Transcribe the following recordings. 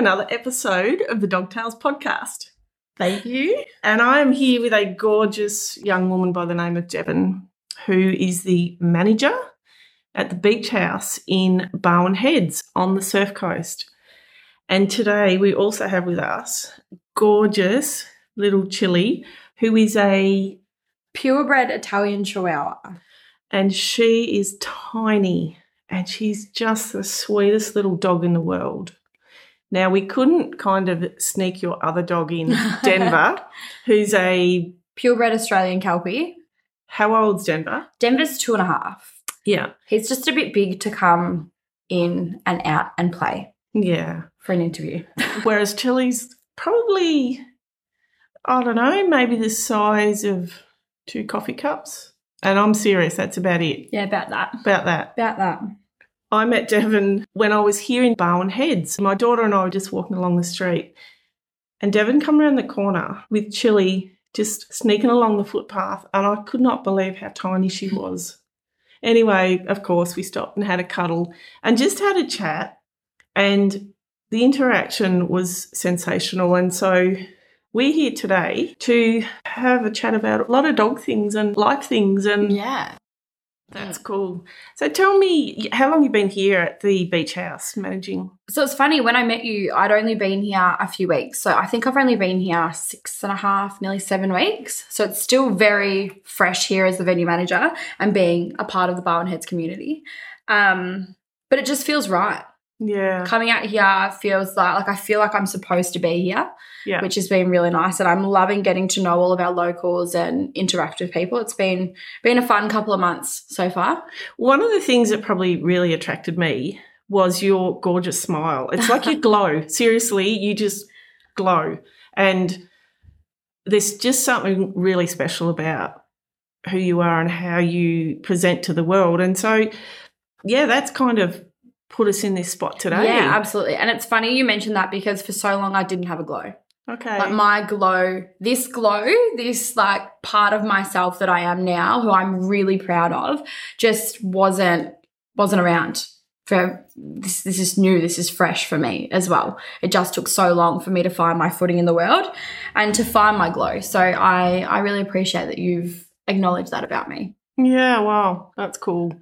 another episode of the Dogtails podcast. Thank you. And I am here with a gorgeous young woman by the name of Devon, who is the manager at the beach house in Barwon Heads on the Surf Coast. And today we also have with us gorgeous little Chilly, who is a Purebred Italian Chihuahua. and she is tiny and she's just the sweetest little dog in the world. Now we couldn't kind of sneak your other dog in, Denver, who's a Purebred Australian Kelpie. how old's Denver? Denver's two and a half. Yeah. He's just a bit big to come in and out and play Yeah. for an interview. Whereas Chilly's probably I don't know, maybe the size of two coffee cups. And I'm serious, that's about it. Yeah, about that. About that. About that. I met Devon when I was here in Barwon Heads. My daughter and I were just walking along the street, and Devon come around the corner with Chilly just sneaking along the footpath, and I could not believe how tiny she was. Anyway, of course, we stopped and had a cuddle and just had a chat, and the interaction was sensational. And so we're here today to have a chat about a lot of dog things and life things and Yeah. That's cool. So tell me, how long you been here at the beach house managing? So it's funny, when I met you, I'd only been here a few weeks. So I think I've only been here six and a half, nearly seven weeks. So it's still very fresh here as the venue manager and being a part of the Barwon Heads community. Um, but it just feels right. Yeah, Coming out here feels like like I feel like I'm supposed to be here, yeah, which has been really nice. And I'm loving getting to know all of our locals and interact with people. It's been been a fun couple of months so far. One of the things that probably really attracted me was your gorgeous smile. It's like you glow. Seriously, you just glow, and there's just something really special about who you are and how you present to the world. And so, yeah, that's kind of put us in this spot today. Yeah, absolutely. And it's funny you mentioned that because for so long I didn't have a glow. Okay. Like my glow, this glow, this like part of myself that I am now, who I'm really proud of, just wasn't wasn't around. For this, this is new. This is fresh for me as well. It just took so long for me to find my footing in the world and to find my glow. So I I really appreciate that you've acknowledged that about me. Yeah, wow, that's cool.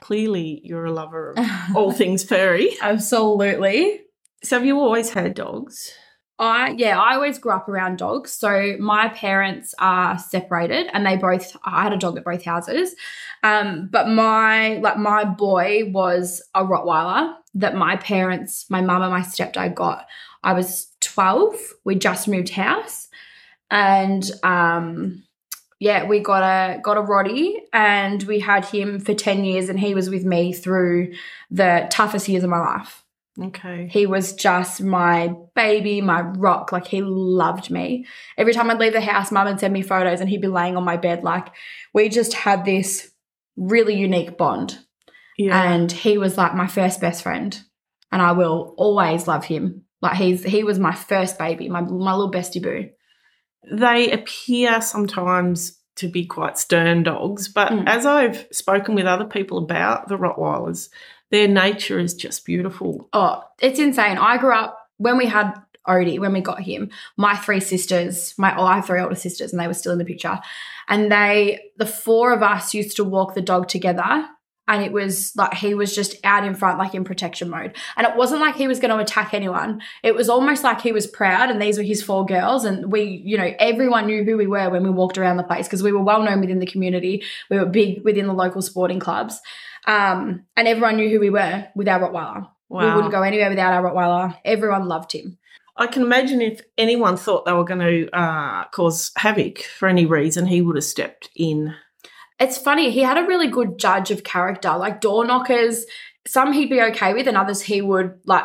Clearly, you're a lover of all things furry. Absolutely. So, have you always had dogs? I yeah, I always grew up around dogs. So my parents are separated and they both I had a dog at both houses. Um, but my like my boy was a Rottweiler that my parents, my mum and my stepdad got. I was 12. We just moved house. And um yeah, we got a got a Roddy and we had him for 10 years and he was with me through the toughest years of my life. Okay. He was just my baby, my rock. Like he loved me. Every time I'd leave the house, mum would send me photos and he'd be laying on my bed. Like we just had this really unique bond. Yeah. And he was like my first best friend. And I will always love him. Like he's he was my first baby, my my little bestie boo. They appear sometimes to be quite stern dogs, but Mm. as I've spoken with other people about the Rottweilers, their nature is just beautiful. Oh, it's insane. I grew up when we had Odie, when we got him, my three sisters, my oh, I have three older sisters, and they were still in the picture. And they, the four of us used to walk the dog together. And it was like he was just out in front, like in protection mode. And it wasn't like he was going to attack anyone. It was almost like he was proud, and these were his four girls. And we, you know, everyone knew who we were when we walked around the place because we were well known within the community. We were big within the local sporting clubs. Um, and everyone knew who we were with our Rottweiler. We wouldn't go anywhere without our Rottweiler. Everyone loved him. I can imagine if anyone thought they were going to uh, cause havoc for any reason, he would have stepped in. It's funny, he had a really good judge of character. Like door knockers, some he'd be okay with, and others he would like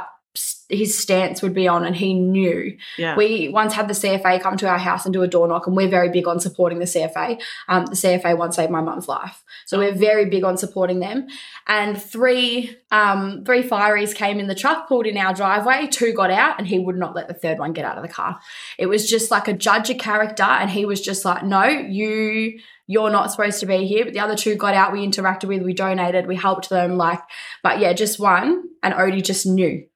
his stance would be on, and he knew. Yeah. We once had the CFA come to our house and do a door knock, and we're very big on supporting the CFA. Um, the CFA once saved my mum's life, so we're very big on supporting them. And three, um, three fireys came in the truck, pulled in our driveway. Two got out, and he would not let the third one get out of the car. It was just like a judge of character, and he was just like, "No, you." You're not supposed to be here, but the other two got out. We interacted with, we donated, we helped them. Like, but yeah, just one, and Odie just knew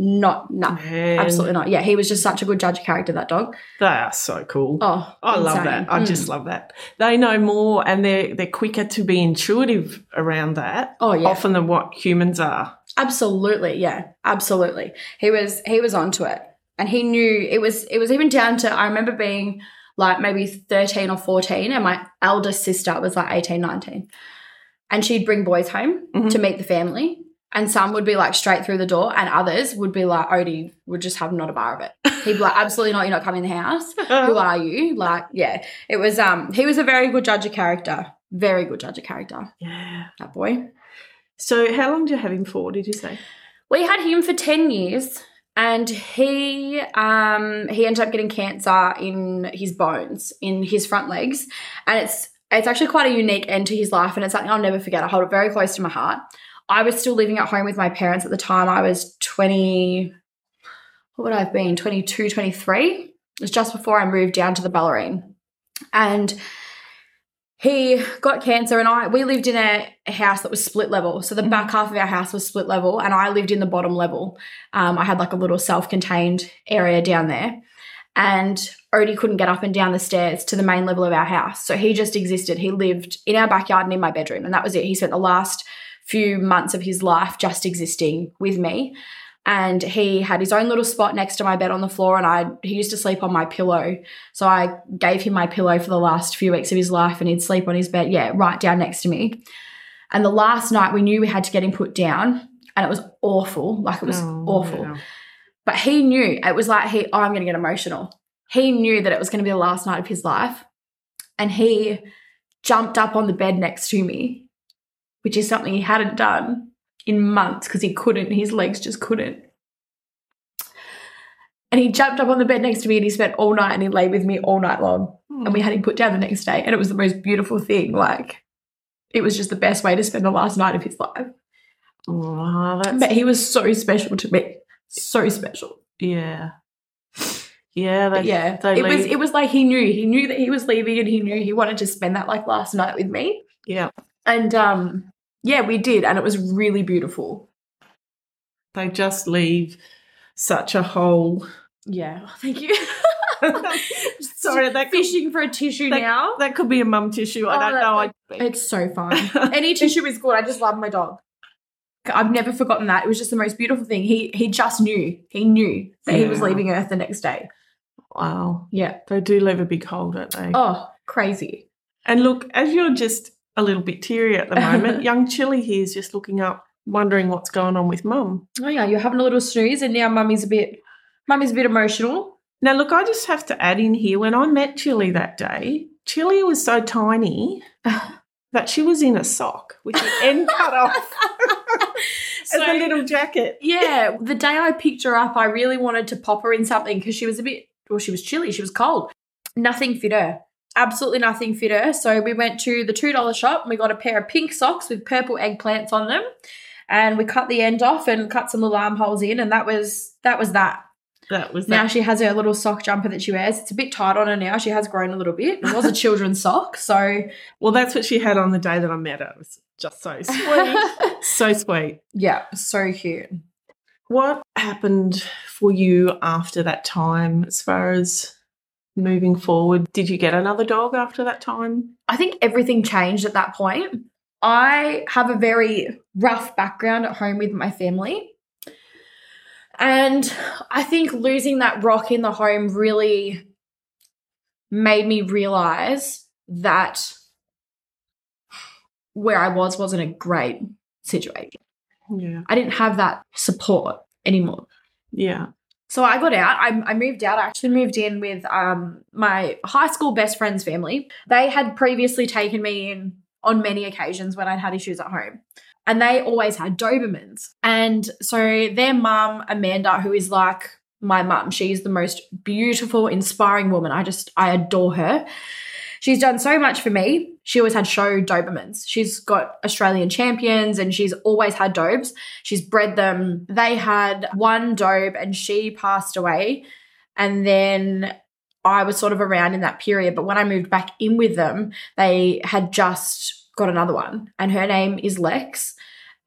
Not, no, Man, absolutely not. Yeah, he was just such a good judge of character, that dog. They are so cool. Oh, I love that. I Mm. just love that. They know more and they're they're quicker to be intuitive around that Oh, yeah. often than what humans are. Absolutely, yeah, absolutely. He was he was onto it, and he knew it was it was even down to I remember being like maybe thirteen or fourteen, and my eldest sister was like 18, 19. and she'd bring boys home Mhm. to meet the family, and some would be like straight through the door, and others would be like Odie would just have not a bar of it. He'd be like, absolutely not, you're not coming in the house. Who are you? Like, yeah, it was. Um, he was a very good judge of character, very good judge of character. yeah. That boy. So how long did you have him for, did you say? We had him for 10 years and he um he ended up getting cancer in his bones, in his front legs. And it's it's actually quite a unique end to his life and it's something I'll never forget. I hold it very close to my heart. I was still living at home with my parents at the time. I was 20 what would I have been? 22, 23. It was just before I moved down to the Bellarine. And he got cancer and I we lived in a, house that was split level. So the Mhm. back half of our house was split level and I lived in the bottom level. Um, I had like a little self-contained area down there. And Odie couldn't get up and down the stairs to the main level of our house. So he just existed. He lived in our backyard and in my bedroom. And that was it. He spent the last few months of his life just existing with me. And he had his own little spot next to my bed on the floor, and I he used to sleep on my pillow. So I gave him my pillow for the last few weeks of his life, and he'd sleep on his bed, yeah, right down next to me. And the last night we knew we had to get him put down, and it was awful. Like it was Oh, awful. wow. But he knew it was like he, oh, I'm going to get emotional. He knew that it was going to be the last night of his life. And he jumped up on the bed next to me, which is something he hadn't done in months because he couldn't, his legs just couldn't. And he jumped up on the bed next to me and he spent all night and he lay with me all night long. And we had him put down the next day. And it was the most beautiful thing. Like, it was just the best way to spend the last night of his life. Oh, that's But he was so special to me. So special. yeah. Yeah, they, yeah, it was it was like he knew he knew that he was leaving and he knew he wanted to spend that like last night with me. yeah. And um yeah, we did and it was really beautiful. They just leave such a hole. Yeah. Thank you. Sorry, that could, fishing for a tissue that- now. that could be a mum tissue. I Oh, don't that- know. I, It's so fine. Any tissue is good. I just love my dog. I've never forgotten that. It was just the most beautiful thing. He he just knew. He knew that he was leaving Earth the next day. wow. Yeah. They do leave a big hole, don't they? Oh, crazy. And look, as you're just a little bit teary at the moment, young Chilly here is just looking up, wondering what's going on with mum. Oh yeah, you're having a little snooze and now mummy's a bit mummy's a bit emotional. Now, look, I just have to add in here when I met Chilly that day, Chili was so tiny that she was in a sock with the end cut off as So- a little jacket. yeah, the day I picked her up, I really wanted to pop her in something because she was a bit, well, she was chilly, she was cold. Nothing fit her. Absolutely nothing fitter. So we went to the $2 shop and we got a pair of pink socks with purple eggplants on them. And we cut the end off and cut some little armholes in, and that was that was that. That was Now that. she has her little sock jumper that she wears. It's a bit tight on her now. She has grown a little bit. It was a children's sock, so Well, that's what she had on the day that I met her. It was just so sweet. so sweet. yeah, so cute. What happened for you after that time as far as moving forward? Did you get another dog after that time? I think everything changed at that point. I have a very rough background at home with my family. And I think losing that rock in the home really made me realize that where I was wasn't a great situation. Yeah. I didn't have that support anymore. Yeah. So I got out. I, I moved out. I actually moved in with um, my high school best friend's family. They had previously taken me in on many occasions when I'd had issues at home. And they always had Dobermans. And so their mum, Amanda, who is like my mum, she's the most beautiful, inspiring woman. I just, I adore her. She's done so much for me. She always had show Dobermans. She's got Australian champions and she's always had Dobes. She's bred them. They had one Dobe and she passed away. And then I was sort of around in that period. But when I moved back in with them, they had just got another one. And her name is Lex.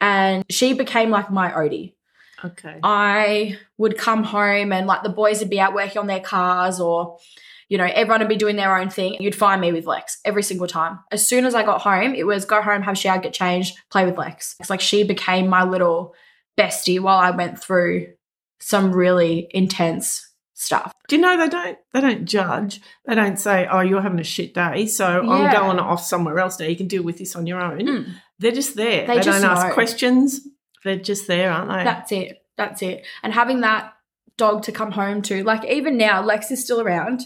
And she became like my Odie. Okay. I would come home and like the boys would be out working on their cars or you know, everyone would be doing their own thing. You'd find me with Lex every single time. As soon as I got home, it was go home, have a shower, get changed, play with Lex. It's like she became my little bestie while I went through some really intense stuff. Do you know they don't they don't judge. They don't say, "Oh, you're having a shit day, so I'm going off somewhere else now. You can deal with this on your own." Mm. They're just there. They They, just don't ask questions. They're just there, aren't they? That's it. That's it. And having that dog to come home to, like even now, Lex is still around.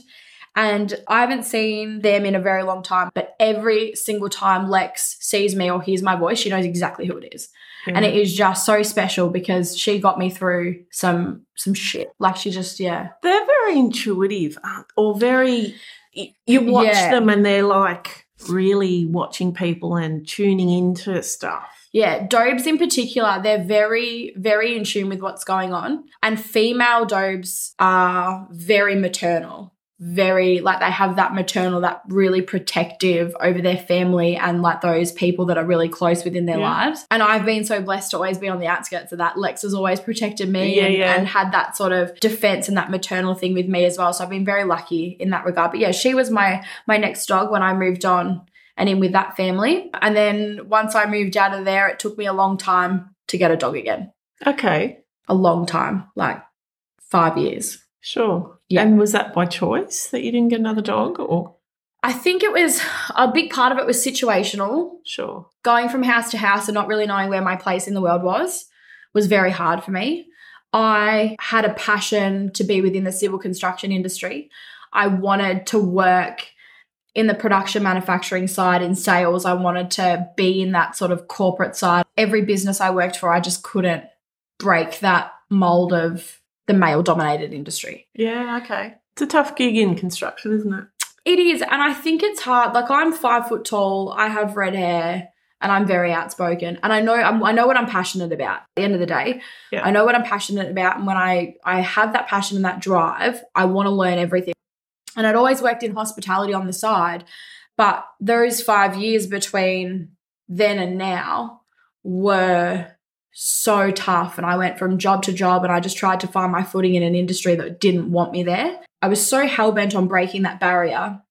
And I haven't seen them in a very long time, but every single time Lex sees me or hears my voice, she knows exactly who it is. Yeah. And it is just so special because she got me through some some shit. Like she just, yeah. they're very intuitive, or very. You watch Yeah. them and they're like really watching people and tuning into stuff. Yeah, Dobes in particular, they're very, very in tune with what's going on. And female Dobes are very maternal, very like they have that maternal, that really protective over their family and like those people that are really close within their Yeah. lives. And I've been so blessed to always be on the outskirts of that. Lex has always protected me Yeah, and, yeah. and had that sort of defense and that maternal thing with me as well. So I've been very lucky in that regard. But yeah, she was my my next dog when I moved on and in with that family. And then once I moved out of there, it took me a long time to get a dog again. Okay, A long time, like five years. sure. Yeah. And was that by choice that you didn't get another dog, or I think it was a big part of it was situational. sure? Going from house to house and not really knowing where my place in the world was was very hard for me. I had a passion to be within the civil construction industry. I wanted to work in the production manufacturing side in sales. I wanted to be in that sort of corporate side. Every business I worked for, I just couldn't break that mold of the male dominated industry. Yeah, okay. It's a tough gig in construction, isn't it? It is, and I think it's hard. Like I'm five foot tall, I have red hair, and I'm very outspoken. And I know I'm, I know what I'm passionate about. At the end of the day, Yeah. I know what I'm passionate about, and when I I have that passion and that drive, I want to learn everything. And I'd always worked in hospitality on the side, but those five years between then and now were so tough and I went from job to job and I just tried to find my footing in an industry that didn't want me there. I was so hell bent on breaking that barrier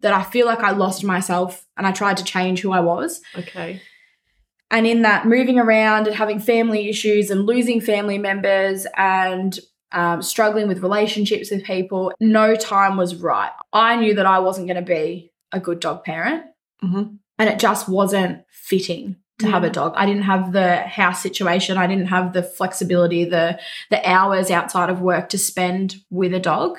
that I feel like I lost myself and I tried to change who I was. Okay. And in that, moving around and having family issues and losing family members and um, struggling with relationships with people, no time was right. I knew that I wasn't going to be a good dog parent hmm and it just wasn't fitting to have a dog. I didn't have the house situation. I didn't have the flexibility, the the hours outside of work to spend with a dog.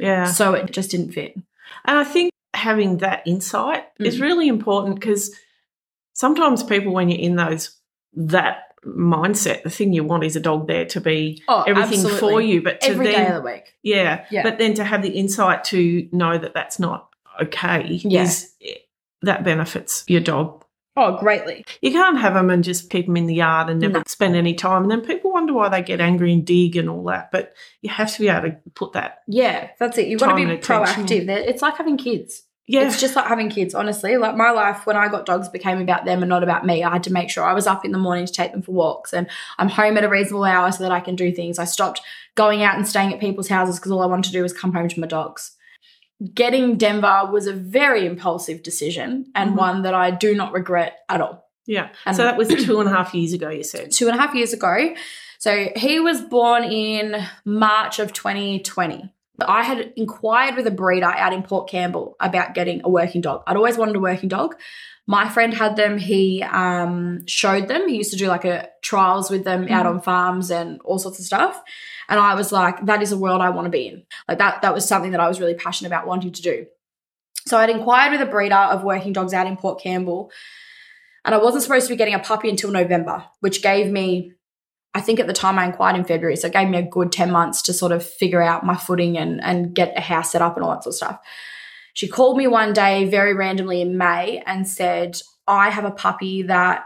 Yeah. So it just didn't fit. And I think having that insight is Mm. really important because sometimes people, when you're in those that mindset, the thing you want is a dog there to be Oh, everything for you. But to Every day then, of the week. yeah, Yeah. but then to have the insight to know that that's not okay Yeah. is eh, that benefits your dog. Oh, greatly. You can't have them and just keep them in the yard and never No. spend any time. And then people wonder why they get angry and dig and all that. But you have to be able to put that. Yeah, that's it. You've got to be and attention. proactive. It's like having kids. Yeah. It's just like having kids, honestly. Like my life when I got dogs became about them and not about me. I had to make sure I was up in the morning to take them for walks and I'm home at a reasonable hour so that I can do things. I stopped going out and staying at people's houses because all I wanted to do was come home to my dogs. Getting Denver was a very impulsive decision and Mhm. one that I do not regret at all. yeah. And- so that was two and a half years ago, you said. Two and a half years ago. So he was born in March of 2020. I had inquired with a breeder out in Port Campbell about getting a working dog. I'd always wanted a working dog. My friend had them. He um, showed them. He used to do like a trials with them out Mhm. on farms and all sorts of stuff. And I was like, that is a world I want to be in. Like that. That was something that I was really passionate about wanting to do. So I'd inquired with a breeder of working dogs out in Port Campbell, and I wasn't supposed to be getting a puppy until November, which gave me I think at the time I inquired in February, so it gave me a good 10 months to sort of figure out my footing and, and get a house set up and all that sort of stuff. She called me one day very randomly in May and said, I have a puppy that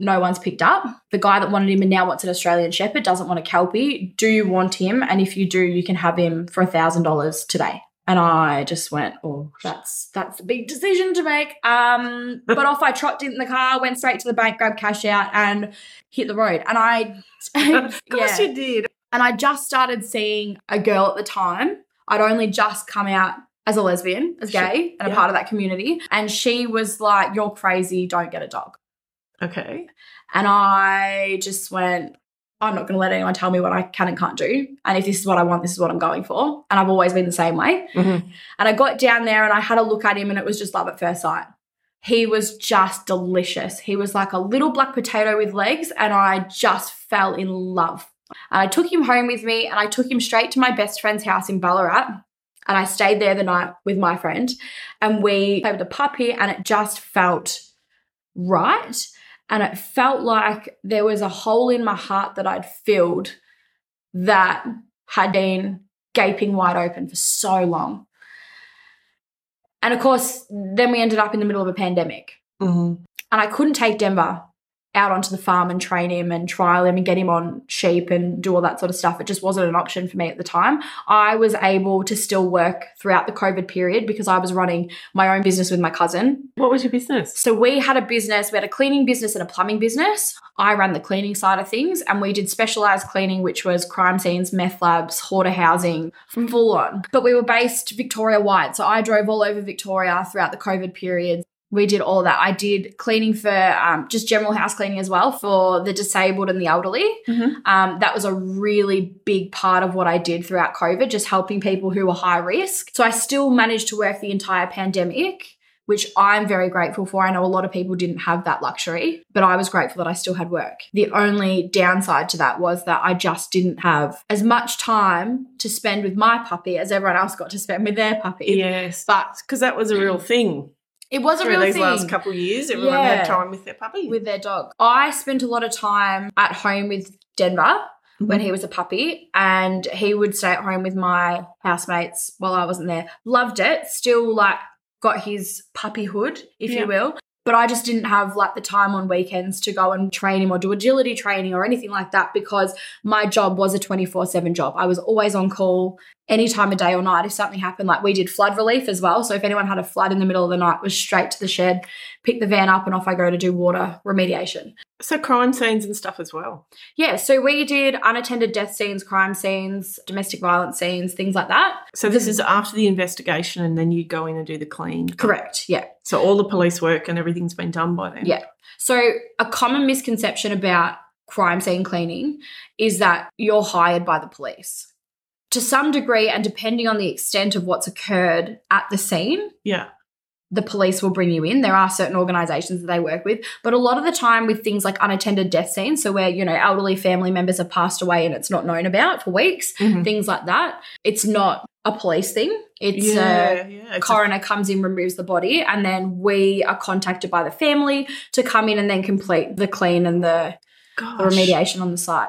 no one's picked up. The guy that wanted him and now wants an Australian Shepherd doesn't want a Kelpie. Do you want him? And if you do, you can have him for $1,000 today. And I just went, oh, that's that's a big decision to make. Um, but off I trotted in the car, went straight to the bank, grabbed cash out, and hit the road. And I, Of course yeah. you did. and I just started seeing a girl at the time. I'd only just come out as a lesbian, as gay, and Yeah. a part of that community. And she was like, "You're crazy. Don't get a dog." Okay. And I just went, I'm not going to let anyone tell me what I can and can't do. And if this is what I want, this is what I'm going for. And I've always been the same way. Mhm. And I got down there and I had a look at him, and it was just love at first sight. He was just delicious. He was like a little black potato with legs, and I just fell in love. And I took him home with me, and I took him straight to my best friend's house in Ballarat. And I stayed there the night with my friend, and we played with the puppy, and it just felt right. And it felt like there was a hole in my heart that I'd filled that had been gaping wide open for so long. And of course, then we ended up in the middle of a pandemic. Mhm. And I couldn't take Denver out onto the farm and train him and trial him and get him on sheep and do all that sort of stuff. It just wasn't an option for me at the time. I was able to still work throughout the COVID period because I was running my own business with my cousin. What was your business? So we had a business, we had a cleaning business and a plumbing business. I ran the cleaning side of things and we did specialized cleaning, which was crime scenes, meth labs, hoarder housing, from full on. But we were based Victoria wide. So I drove all over Victoria throughout the COVID period. We did all that. I did cleaning for um, just general house cleaning as well for the disabled and the elderly. Mhm. Um, that was a really big part of what I did throughout COVID, just helping people who were high risk. So I still managed to work the entire pandemic, which I'm very grateful for. I know a lot of people didn't have that luxury, but I was grateful that I still had work. The only downside to that was that I just didn't have as much time to spend with my puppy as everyone else got to spend with their puppy. Yes. But Because that was a real thing. It was a real these thing. last couple of years, everyone Yeah. had time with their puppy. with their dog. I spent a lot of time at home with Denver when Mm-hmm. he was a puppy, and he would stay at home with my housemates while I wasn't there. Loved it. Still, like, got his puppyhood, if Yeah. you will. But I just didn't have like the time on weekends to go and train him or do agility training or anything like that because my job was a 24 7 job. I was always on call any time of day or night if something happened. Like we did flood relief as well. So if anyone had a flood in the middle of the night, it was straight to the shed, pick the van up, and off I go to do water remediation. so crime scenes and stuff as well. Yeah, so we did unattended death scenes, crime scenes, domestic violence scenes, things like that. So this is after the investigation, and then you go in and do the clean. Correct. Yeah. So all the police work and everything's been done by then. Yeah. So a common misconception about crime scene cleaning is that you're hired by the police. To some degree, and depending on the extent of what's occurred at the scene, Yeah. the police will bring you in. There are certain organizations that they work with, but a lot of the time with things like unattended death scenes, so where, you know, elderly family members have passed away and it's not known about for weeks, Mhm. things like that, it's not a police thing. It's yeah, a yeah. Coroner comes in, removes the body, and then we are contacted by the family to come in and then complete the clean and the, the remediation on the site.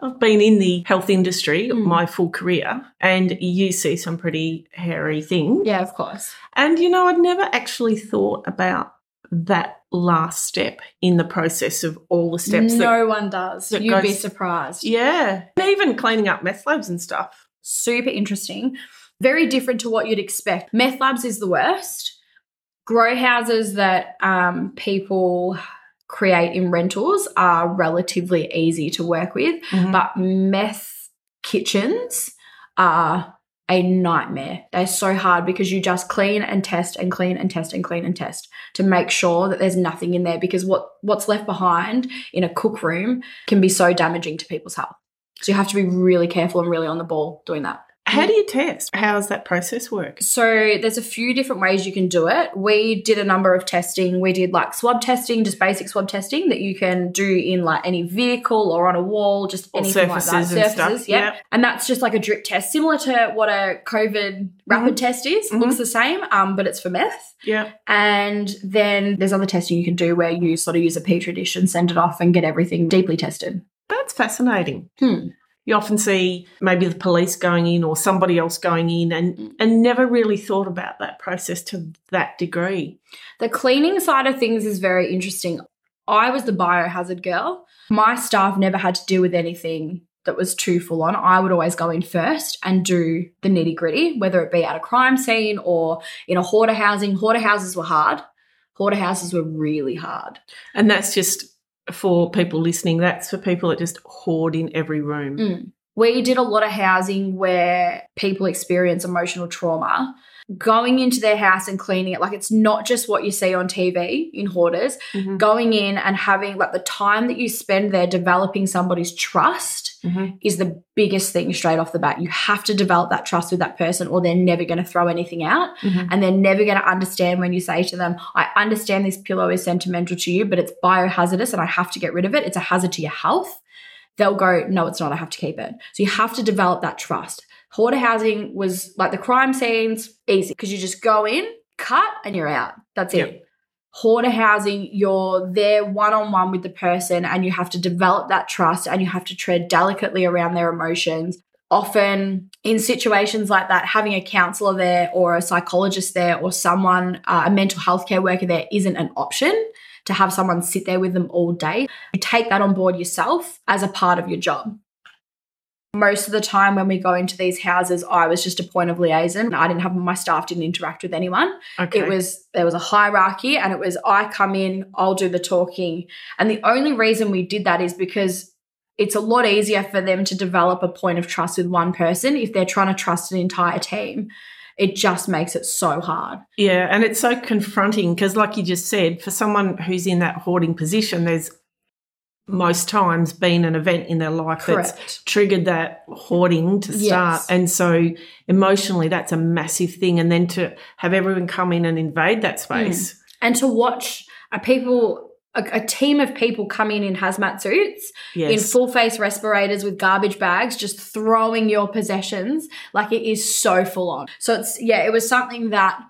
I've been in the health industry Mm. my full career, and you see some pretty hairy things. Yeah, of course. And you know, I'd never actually thought about that last step in the process of all the steps. That, no one does. that You'd be surprised. yeah, and even cleaning up meth labs and stuff. super interesting. Very different to what you'd expect. Meth labs is the worst. Grow houses that um, people create in rentals are relatively easy to work with, Mhm. but meth kitchens are a nightmare. They're so hard because you just clean and test and clean and test and clean and test to make sure that there's nothing in there because what what's left behind in a cook room can be so damaging to people's health. So you have to be really careful and really on the ball doing that. How do you test? How does that process work? So there's a few different ways you can do it. We did a number of testing. We did like swab testing, just basic swab testing that you can do in like any vehicle or on a wall, just Or anything like that. surfaces yeah. yep. And that's just like a drip test, similar to what a COVID rapid test is. Mhm. Looks the same, um, but it's for meth. Yeah. And then there's other testing you can do where you sort of use a petri dish and send it off and get everything deeply tested. That's fascinating. Hmm. You often see maybe the police going in or somebody else going in and, Mm. and never really thought about that process to that degree. The cleaning side of things is very interesting. I was the biohazard girl. My staff never had to deal with anything that was too full on, I would always go in first and do the nitty gritty, whether it be at a crime scene or in a hoarder housing. Hoarder houses were hard. Hoarder houses were really hard. And that's just for people listening, that's for people that just hoard in every room. Mm. We did a lot of housing where people experience emotional trauma going into their house and cleaning it like it's not just what you see on TV in hoarders Mhm. going in and having like the time that you spend there developing somebody's trust Mhm. is the biggest thing straight off the bat you have to develop that trust with that person or they're never going to throw anything out Mhm. and they're never going to understand when you say to them I understand this pillow is sentimental to you but it's biohazardous and I have to get rid of it it's a hazard to your health they'll go, no, it's not. I have to keep it. So you have to develop that trust. Hoarder housing was like the crime scenes, easy because you just go in, cut, and you're out. That's Yep. it. Hoarder housing, you're there one on one with the person and you have to develop that trust and you have to tread delicately around their emotions. Often in situations like that, having a counselor there or a psychologist there or someone, uh, a mental health care worker there isn't an option to have someone sit there with them all day. You take that on board yourself as a part of your job. Most of the time when we go into these houses, I was just a point of liaison. I didn't have my staff didn't interact with anyone. Okay. It was there was a hierarchy and it was I come in, I'll do the talking. And the only reason we did that is because it's a lot easier for them to develop a point of trust with one person if they're trying to trust an entire team. It just makes it so hard. Yeah, and it's so confronting because, like you just said, for someone who's in that hoarding position, there's most times been an event in their life that's triggered that hoarding to start. Yes. And so emotionally, that's a massive thing. And then to have everyone come in and invade that hmm. space. and to watch a people a, a team of people come in in hazmat suits in full face respirators with garbage bags just throwing your possessions like it is so full on so it's yeah it was something that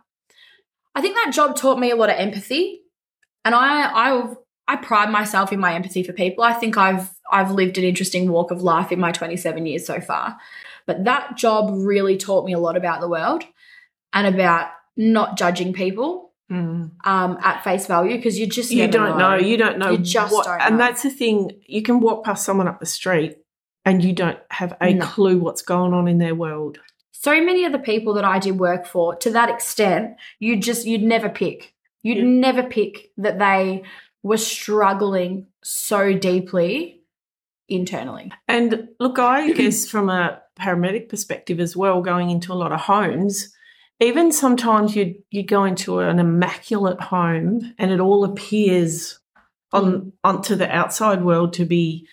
i think that job taught me a lot of empathy and i i i pride myself in my empathy for people i think i've i've lived an interesting walk of life in my 27 years so far but that job really taught me a lot about the world and about not judging people Mm. um, at face value because you just You don't know. You don't know. You just what, don't And that's the thing. You can walk past someone up the street and you don't have a No. clue what's going on in their world. so many of the people that I did work for, to that extent, you just you'd never pick. You'd Yeah. never pick that they were struggling so deeply internally. And look, I guess from a paramedic perspective as well, going into a lot of homes, even sometimes you you go into an immaculate home and it all appears on onto the outside world to be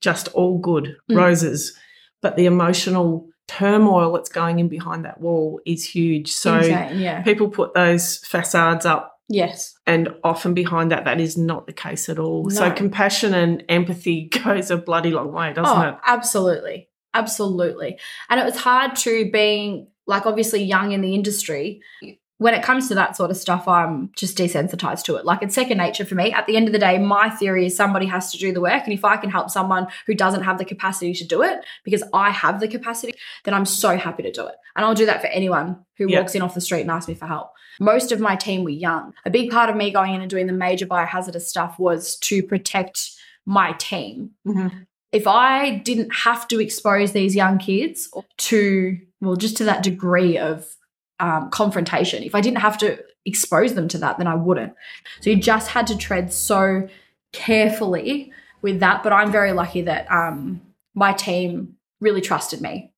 just all good Mm. roses, but the emotional turmoil that's going in behind that wall is huge. So Insane, yeah. people put those facades up Yes. and often behind that that is not the case at all. So compassion and empathy goes a bloody long way, doesn't oh, it? absolutely. Absolutely. And it was hard to being like obviously young in the industry. When it comes to that sort of stuff, I'm just desensitized to it. Like it's second nature for me. At the end of the day, my theory is somebody has to do the work. And if I can help someone who doesn't have the capacity to do it because I have the capacity, then I'm so happy to do it. And I'll do that for anyone who Yeah. walks in off the street and asks me for help. Most of my team were young. A big part of me going in and doing the major biohazardous stuff was to protect my team Mhm. if I didn't have to expose these young kids to, well, just to that degree of um, confrontation, if I didn't have to expose them to that, then I wouldn't. So you just had to tread so carefully with that. But I'm very lucky that um, my team really trusted me.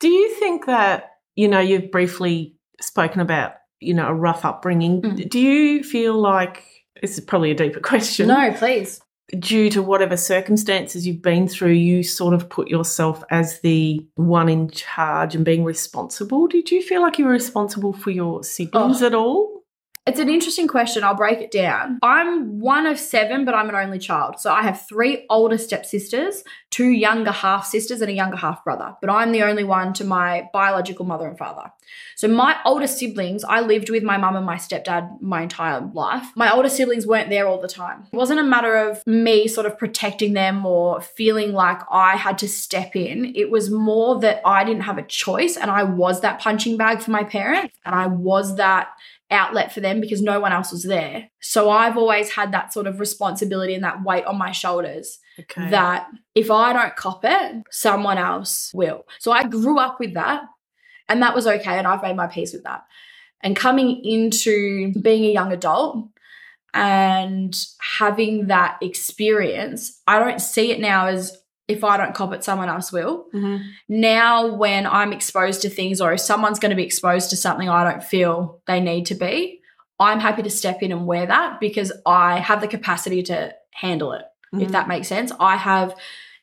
Do you think that, you know, you've briefly spoken about, you know, a rough upbringing. Mm. Do you feel like this is probably a deeper question? No, please. Due to whatever circumstances you've been through, you sort of put yourself as the one in charge and being responsible. Did you feel like you were responsible for your siblings Oh. at all? It's an interesting question. I'll break it down. I'm one of seven, but I'm an only child. So I have three older stepsisters, two younger half sisters, and a younger half brother. But I'm the only one to my biological mother and father. So my older siblings, I lived with my mum and my stepdad my entire life. My older siblings weren't there all the time. It wasn't a matter of me sort of protecting them or feeling like I had to step in. It was more that I didn't have a choice and I was that punching bag for my parents and I was that outlet for them because no one else was there. So I've always had that sort of responsibility and that weight on my shoulders. Okay. that if I don't cop it, someone else will. So I grew up with that and that was okay. And I've made my peace with that. And coming into being a young adult and having that experience, I don't see it now as if I don't cop it, someone else will. Mhm. Now, when I'm exposed to things or if someone's going to be exposed to something I don't feel they need to be, I'm happy to step in and wear that because I have the capacity to handle it if Mhm. that makes sense. I have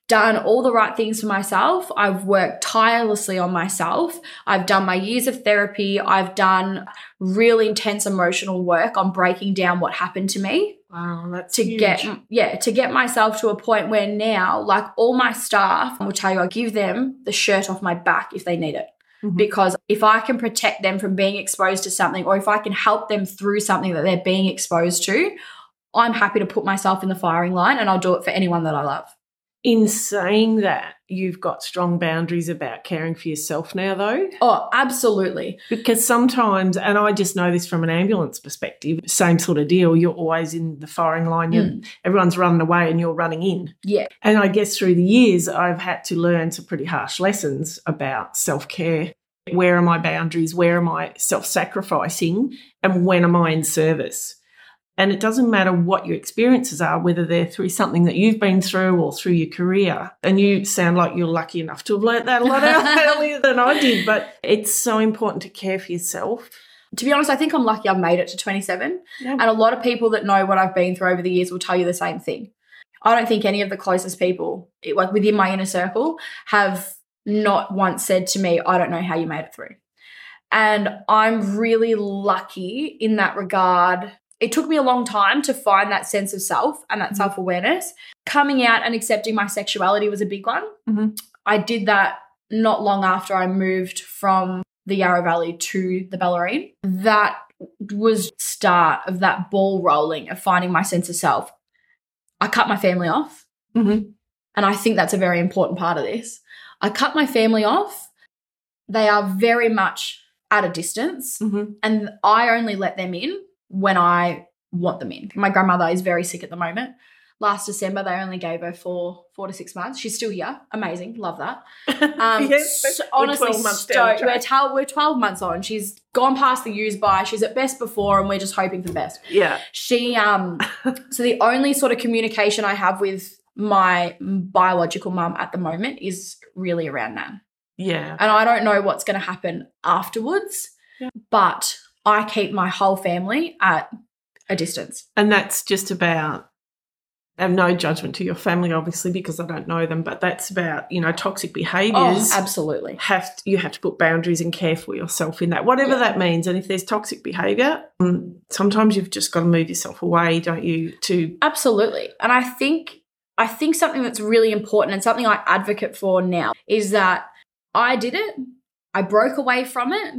done all the right things for myself. I've worked tirelessly on myself. I've done my years of therapy. I've done really intense emotional work on breaking down what happened to me Wow, that's to huge. get yeah, to get myself to a point where now like all my staff I will tell you I give them the shirt off my back if they need it Mhm. because if I can protect them from being exposed to something or if I can help them through something that they're being exposed to, I'm happy to put myself in the firing line and I'll do it for anyone that I love. In saying that, you've got strong boundaries about caring for yourself now, though. Oh, absolutely. Because sometimes, and I just know this from an ambulance perspective, same sort of deal. You're always in the firing line. Mm. Everyone's running away and you're running in. Yeah. And I guess through the years, I've had to learn some pretty harsh lessons about self care. Where are my boundaries? Where am I self sacrificing? And when am I in service? And it doesn't matter what your experiences are, whether they're through something that you've been through or through your career. And you sound like you're lucky enough to have learnt that a lot earlier than I did. But it's so important to care for yourself. To be honest, I think I'm lucky I've made it to 27. Yeah. And a lot of people that know what I've been through over the years will tell you the same thing. I don't think any of the closest people, like within my inner circle, have not once said to me, I don't know how you made it through. And I'm really lucky in that regard. It took me a long time to find that sense of self and that Mhm. self awareness. Coming out and accepting my sexuality was a big one. Mhm. I did that not long after I moved from the Yarra Valley to the Bellarine. That was start of that ball rolling of finding my sense of self. I cut my family off, Mhm. and I think that's a very important part of this. I cut my family off. They are very much at a distance, Mhm. and I only let them in when I want them in. My grandmother is very sick at the moment. Last December, they only gave her four, four to six months. She's still here. Amazing. Love that. Um, Yes, so we're honestly, 12 months stoked. We're, tel- we're 12 months on. She's gone past the use by. She's at best before, and we're just hoping for the best. Yeah. She, um, so the only sort of communication I have with my biological mum at the moment is really around Nan. Yeah. And I don't know what's going to happen afterwards, Yeah. but I keep my whole family at a distance. And that's just about, have no judgment to your family, obviously, because I don't know them, but that's about, you know, toxic behaviors Oh, absolutely. have to, you have to put boundaries and care for yourself in that, whatever Yeah. that means. And if there's toxic behavior, mm, sometimes you've just got to move yourself away, don't you? To Absolutely. And I think I think something that's really important and something I advocate for now is that I did it. I broke away from it.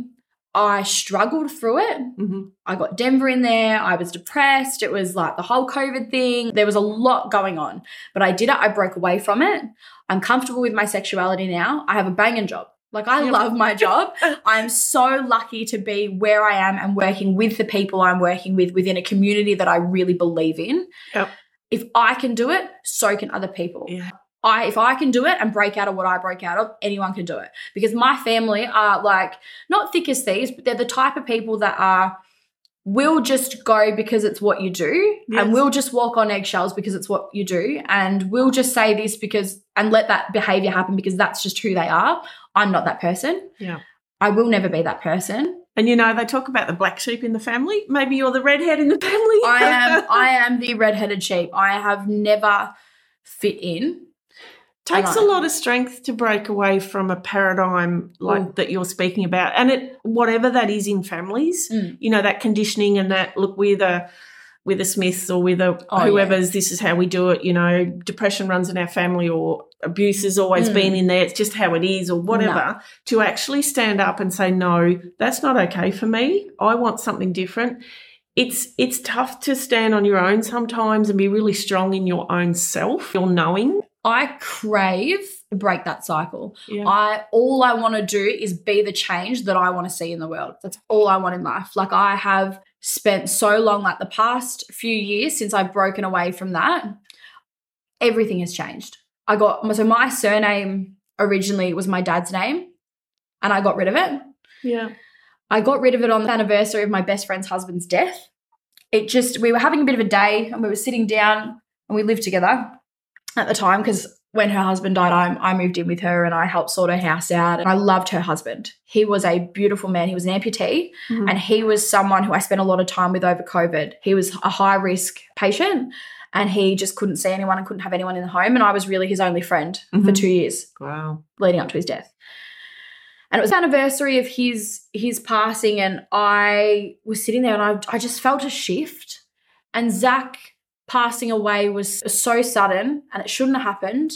I struggled through it. Mhm. I got Denver in there. I was depressed. It was like the whole COVID thing. There was a lot going on, but I did it. I broke away from it. I'm comfortable with my sexuality now. I have a banging job. Like, I love my job. I'm so lucky to be where I am and working with the people I'm working with within a community that I really believe in. Yep. If I can do it, so can other people. yeah, I if I can do it and break out of what I broke out of, anyone can do it. Because my family are like not thick as thieves, but they're the type of people that are will just go because it's what you do Yes. and will just walk on eggshells because it's what you do and we'll just say this because and let that behavior happen because that's just who they are. I'm not that person. Yeah. I will never be that person. and you know they talk about the black sheep in the family. Maybe you're the redhead in the family. I am I am the red-headed sheep. I have never fit in. Takes a lot of strength to break away from a paradigm like Mm. that you're speaking about and it whatever that is in families Mm. you know that conditioning and that look we're the we're smiths or we're the Oh, yeah. whoever's this is how we do it you know depression runs in our family or abuse has always Mm. been in there it's just how it is or whatever to actually stand up and say no that's not okay for me i want something different it's it's tough to stand on your own sometimes and be really strong in your own self your knowing I crave to break that cycle. yeah I all I want to do is be the change that I want to see in the world. That's all I want in life. Like I have spent so long like the past few years since I've broken away from that. everything has changed. I got so my surname originally was my dad's name, and I got rid of it. Yeah. I got rid of it on the anniversary of my best friend's husband's death. It just, we were having a bit of a day and we were sitting down and we lived together at the time because when her husband died, I, I moved in with her and I helped sort her house out. And I loved her husband. He was a beautiful man. He was an amputee Mhm. and he was someone who I spent a lot of time with over COVID. He was a high risk patient and he just couldn't see anyone and couldn't have anyone in the home. And I was really his only friend for Mhm. two years Wow. leading up to his death. And it was the anniversary of his his passing, and I was sitting there and I, I just felt a shift. And Zach passing away was so sudden and it shouldn't have happened.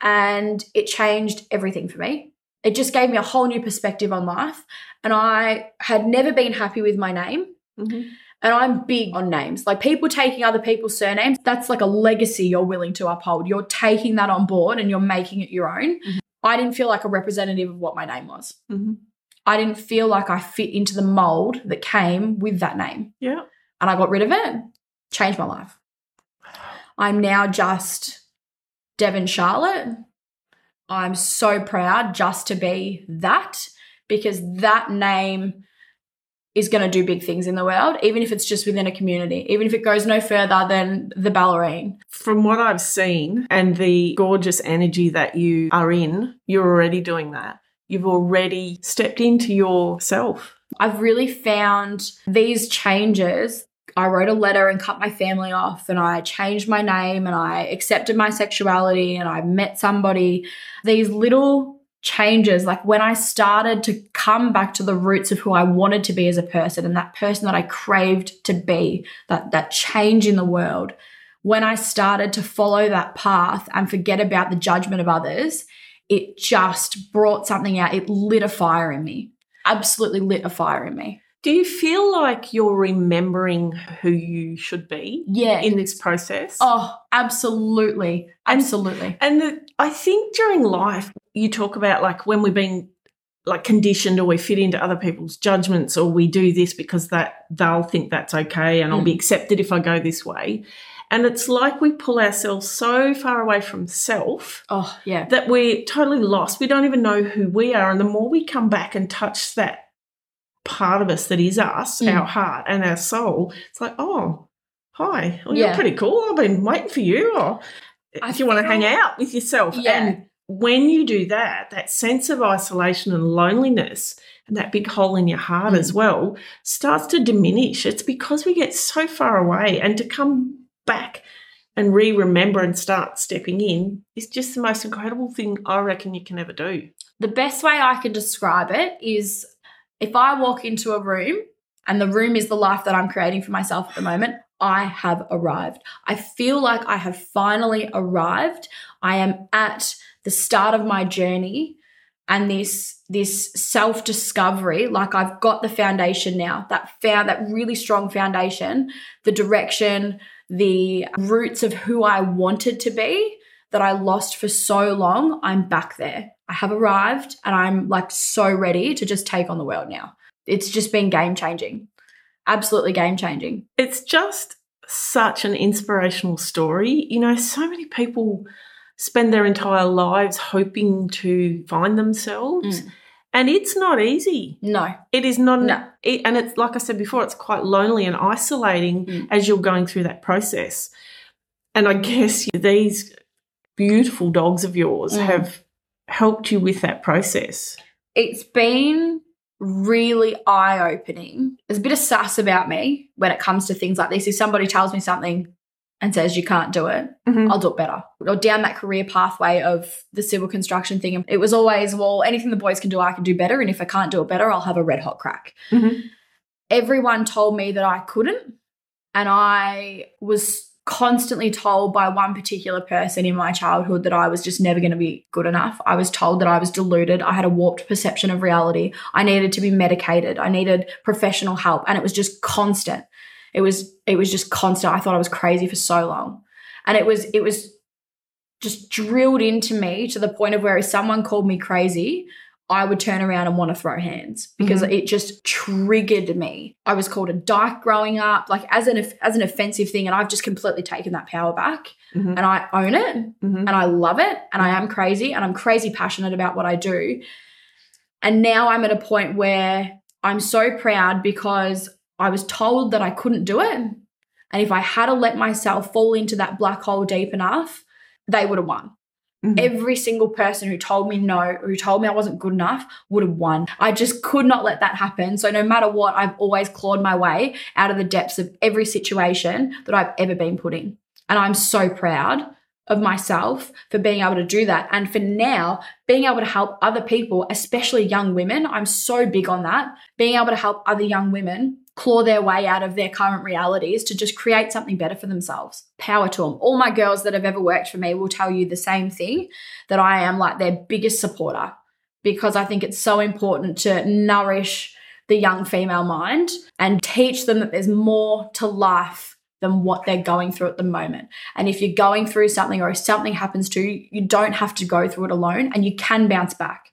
And it changed everything for me. It just gave me a whole new perspective on life. And I had never been happy with my name. Mhm. And I'm big on names. Like people taking other people's surnames, that's like a legacy you're willing to uphold. You're taking that on board and you're making it your own. Mhm. I didn't feel like a representative of what my name was. Mhm. I didn't feel like I fit into the mold that came with that name. Yeah. And I got rid of it, changed my life. I'm now just Devon Charlotte. I'm so proud just to be that because that name is going to do big things in the world, even if it's just within a community, even if it goes no further than the Bellarine. From what I've seen and the gorgeous energy that you are in, you're already doing that. You've already stepped into yourself. I've really found these changes. I wrote a letter and cut my family off, and I changed my name and I accepted my sexuality and I met somebody. These little changes, like when I started to come back to the roots of who I wanted to be as a person and that person that I craved to be, that, that change in the world, when I started to follow that path and forget about the judgment of others, it just brought something out. It lit a fire in me absolutely lit a fire in me. Do you feel like you're remembering who you should be Yeah. in this process? oh, absolutely. Absolutely. And the, I think during life, you talk about like when we've been like conditioned or we fit into other people's judgments or we do this because that they'll think that's okay and I'll be mm. accepted if I go this way. And it's like we pull ourselves so far away from self Oh, yeah. that we're totally lost. We don't even know who we are. And the more we come back and touch that part of us that is us, Mm. our heart and our soul, it's like, oh, hi, well, Yeah. you're pretty cool. I've been waiting for you. Or I if you want to hang out with yourself. Yeah. And when you do that, that sense of isolation and loneliness and that big hole in your heart Mm. as well starts to diminish. It's because we get so far away and to come back and re remember and start stepping in is just the most incredible thing I reckon you can ever do. The best way I can describe it is if I walk into a room and the room is the life that I'm creating for myself at the moment, I have arrived. I feel like I have finally arrived. I am at the start of my journey and this this self-discovery like I've got the foundation now. That found that really strong foundation, the direction, the roots of who I wanted to be that I lost for so long, I'm back there. I have arrived and I'm like so ready to just take on the world now. It's just been game changing. Absolutely game changing. It's just such an inspirational story. You know, so many people spend their entire lives hoping to find themselves. Mm. And it's not easy. No. It is not, No. it, and it's like I said before, it's quite lonely and isolating Mm. as you're going through that process. And I guess these beautiful dogs of yours Mm. have helped you with that process. It's been really eye opening. There's a bit of sass about me when it comes to things like this. If somebody tells me something and says you can't do it, Mhm. I'll do it better. Or down that career pathway of the civil construction thing, it was always, well, anything the boys can do, I can do better. And if I can't do it better, I'll have a red hot crack. Mhm. Everyone told me that I couldn't. And I was constantly told by one particular person in my childhood that I was just never going to be good enough. I was told that I was deluded. I had a warped perception of reality. I needed to be medicated. I needed professional help. And it was just constant. It was it was just constant. I thought I was crazy for so long. And it was it was just drilled into me to the point of where if someone called me crazy, I would turn around and want to throw hands because Mhm. it just triggered me. I was called a dyke growing up, like as an as an offensive thing, and I've just completely taken that power back, Mhm. and I own it, Mhm. and I love it, and I am crazy, and I'm crazy passionate about what I do. And now I'm at a point where I'm so proud because I was told that I couldn't do it, and if I had to let myself fall into that black hole deep enough, they would have won Mhm. every single person who told me no who told me I wasn't good enough would have won. I just could not let that happen. So no matter what, I've always clawed my way out of the depths of every situation that I've ever been put in. And I'm so proud of myself for being able to do that. And for now, being able to help other people, especially young women, I'm so big on that. Being able to help other young women claw their way out of their current realities to just create something better for themselves. Power to them. All my girls that have ever worked for me will tell you the same thing that I am like their biggest supporter because I think it's so important to nourish the young female mind and teach them that there's more to life than what they're going through at the moment. And if you're going through something or if something happens to you, you don't have to go through it alone and you can bounce back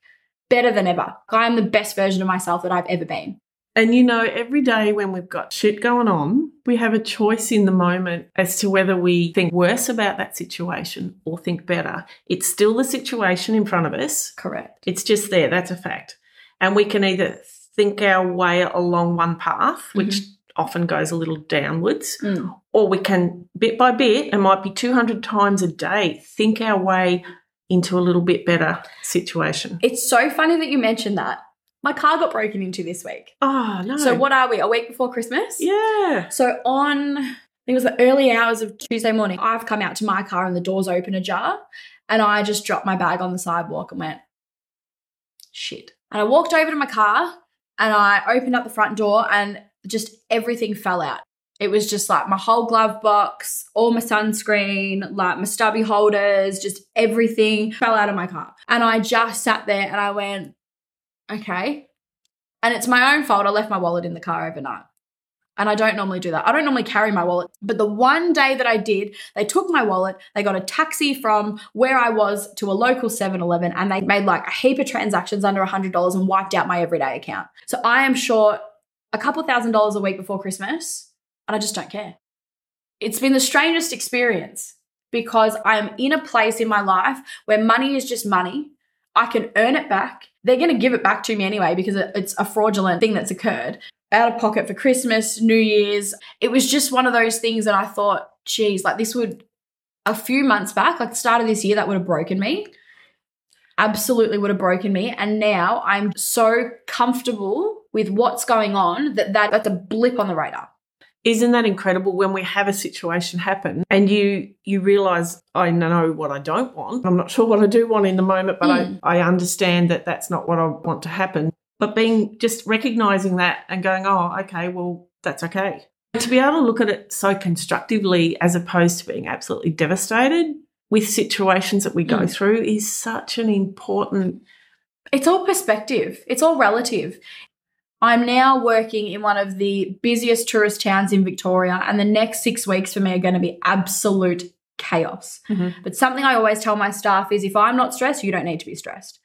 better than ever. I am the best version of myself that I've ever been. And you know, every day when we've got shit going on, we have a choice in the moment as to whether we think worse about that situation or think better. It's still the situation in front of us. Correct. It's just there. That's a fact. And we can either think our way along one path, which often goes a little downwards, Mm. or we can, bit by bit, it might be 200 times a day, think our way into a little bit better situation. It's so funny that you mentioned that. My car got broken into this week. Oh, no. So what are we? A week before Christmas? Yeah. So on, I think it was the early hours of Tuesday morning, I've come out to my car and the doors open ajar. And I just dropped my bag on the sidewalk and went, shit. And I walked over to my car and I opened up the front door and just everything fell out. It was just like my whole glove box, all my sunscreen, like my stubby holders, just everything fell out of my car. And I just sat there and I went, okay. And it's my own fault. I left my wallet in the car overnight. And I don't normally do that. I don't normally carry my wallet. But the one day that I did, they took my wallet, they got a taxi from where I was to a local 7 Eleven, and they made like a heap of transactions under $100 and wiped out my everyday account. So I am short a couple thousand dollars a week before Christmas, and I just don't care. It's been the strangest experience because I am in a place in my life where money is just money. I can earn it back. They're going to give it back to me anyway because it's a fraudulent thing that's occurred. Out of pocket for Christmas, New Year's. It was just one of those things that I thought, geez, like this would, a few months back, like the start of this year, that would have broken me. Absolutely would have broken me. And now I'm so comfortable with what's going on that, that that's a blip on the radar. Isn't that incredible when we have a situation happen and you you realize I know what I don't want. I'm not sure what I do want in the moment, but Mm. I I understand that that's not what I want to happen. But being just recognizing that and going, "Oh, okay, well, that's okay." To be able to look at it so constructively as opposed to being absolutely devastated with situations that we go Mm. through is such an important It's all perspective, it's all relative. I'm now working in one of the busiest tourist towns in Victoria, and the next six weeks for me are going to be absolute chaos. Mhm. But something I always tell my staff is if I'm not stressed, you don't need to be stressed.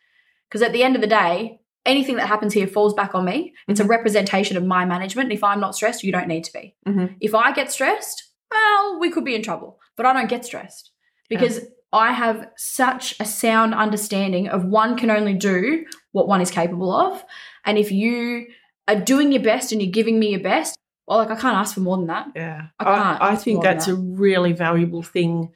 Because at the end of the day, anything that happens here falls back on me. It's a representation of my management. And if I'm not stressed, you don't need to be. Mhm. If I get stressed, well, we could be in trouble. But I don't get stressed because I have such a sound understanding of one can only do what one is capable of. And if you are doing your best and you're giving me your best, well, like I can't ask for more than that. Yeah, I I, can't I, ask think that's a really valuable thing,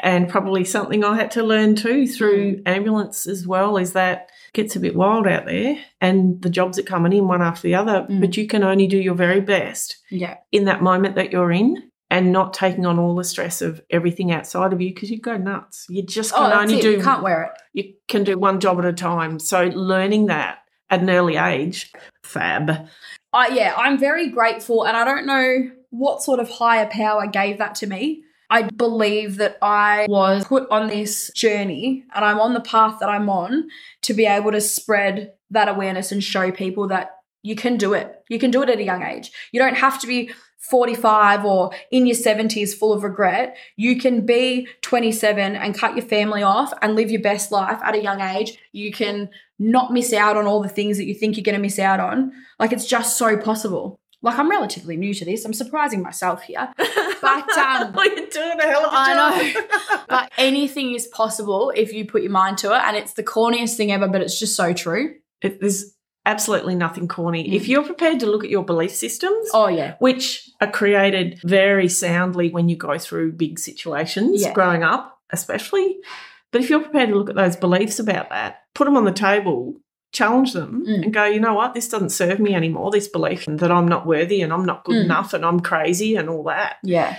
and probably something I had to learn too through Mm. ambulance as well. Is that it gets a bit wild out there, and the jobs are coming in one after the other, Mm. but you can only do your very best Yeah. in that moment that you're in. And not taking on all the stress of everything outside of you because you go nuts. You just Oh, can that's only it. do You can't wear it. you can do one job at a time. So learning that at an early age, fab. I yeah, I'm very grateful, and I don't know what sort of higher power gave that to me. I believe that I was put on this journey and I'm on the path that I'm on to be able to spread that awareness and show people that you can do it. You can do it at a young age. You don't have to be 45 or in your 70s full of regret, you can be 27 and cut your family off and live your best life at a young age. You can not miss out on all the things that you think you're going to miss out on. Like it's just so possible. Like I'm relatively new to this. I'm surprising myself here. But um well, you're doing a hell of a I job. but anything is possible if you put your mind to it and it's the corniest thing ever, but it's just so true. It- there's absolutely nothing corny. Mm. If you're prepared to look at your belief systems, Oh yeah. which are created very soundly when you go through big situations Yeah. growing up, especially. But if you're prepared to look at those beliefs about that, put them on the table, challenge them, Mm. and go, you know what, this doesn't serve me anymore. This belief that I'm not worthy and I'm not good Mm. enough and I'm crazy and all that. Yeah.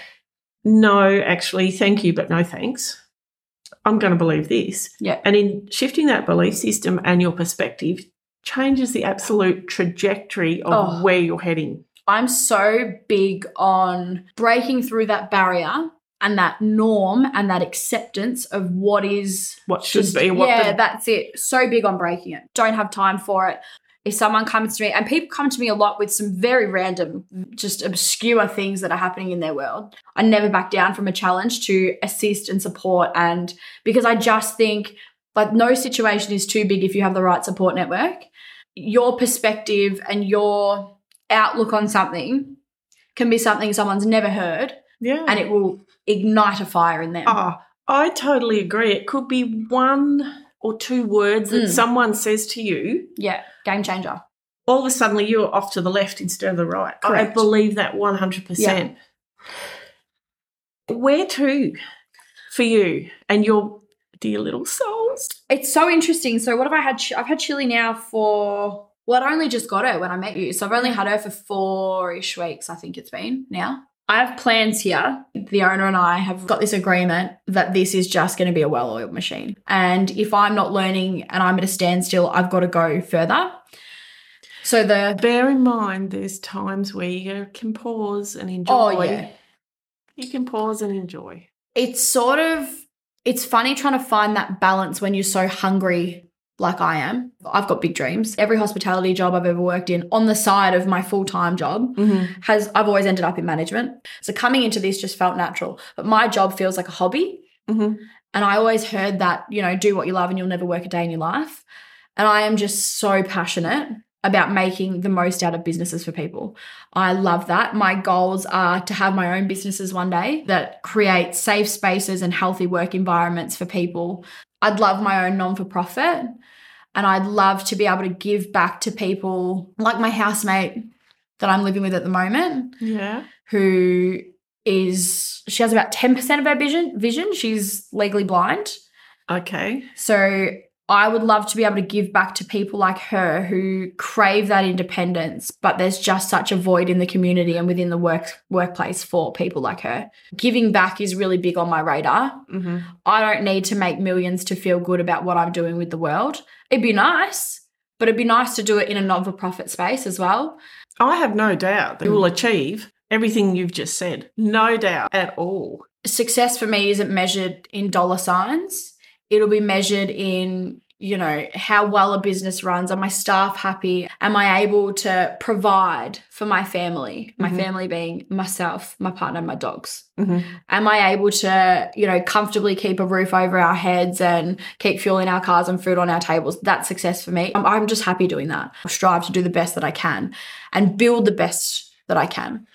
No, actually, thank you, but no thanks. I'm going to believe this. Yeah. And in shifting that belief system and your perspective, changes the absolute trajectory of Oh. where you're heading. I'm so big on breaking through that barrier and that norm and that acceptance of what is What should just- be, what yeah, the- that's it. So big on breaking it. Don't have time for it. If someone comes to me, and people come to me a lot with some very random, just obscure things that are happening in their world, I never back down from a challenge to assist and support. And because I just think like no situation is too big if you have the right support network. Your perspective and your outlook on something can be something someone's never heard, yeah. and it will ignite a fire in them. Oh, I totally agree. It could be one or two words that Mm. someone says to you. Yeah, game changer. All of a sudden, you're off to the left instead of the right. I believe that 100%. Where to for you and your dear little It's so interesting. So what have I had? I've had Chilly now for well, I only just got her when I met you, so I've only had her for four-ish weeks. I think it's been now. I have plans here. The owner and I have got this agreement that this is just going to be a well-oiled machine, and if I'm not learning and I'm at a standstill, I've got to go further. So the Bear in mind, there's times where you can pause and oh, enjoy. oh yeah, You can pause and enjoy. it's sort of it's funny trying to find that balance when you're so hungry like I am. I've got big dreams. Every hospitality job I've ever worked in on the side of my full-time job Mm-hmm. has I've always ended up in management. So coming into this just felt natural. But my job feels like a hobby. Mm-hmm. And I always heard that, you know, do what you love and you'll never work a day in your life. And I am just so passionate about making the most out of businesses for people. I love that. My goals are to have my own businesses one day that create safe spaces and healthy work environments for people. I'd love my own non for profit. And I'd love to be able to give back to people like my housemate that I'm living with at the moment Yeah. who is she has about 10% of her vision vision she's legally blind Okay. so i would love to be able to give back to people like her who crave that independence but there's just such a void in the community and within the work workplace for people like her giving back is really big on my radar Mm-hmm. i don't need to make millions to feel good about what i'm doing with the world it'd be nice but it'd be nice to do it in a non-for-profit space as well I have no doubt that you will achieve everything you've just said. No doubt at all. success for me isn't measured in dollar signs. It'll be measured in, you know, how well a business runs. Are my staff happy? Am I able to provide for my family? My Mhm. family being myself, my partner, my dogs. Mm-hmm. Am I able to, you know, comfortably keep a roof over our heads and keep fuel in our cars and food on our tables? That's success for me. I'm, I'm just happy doing that. I strive to do the best that I can and build the best that I can.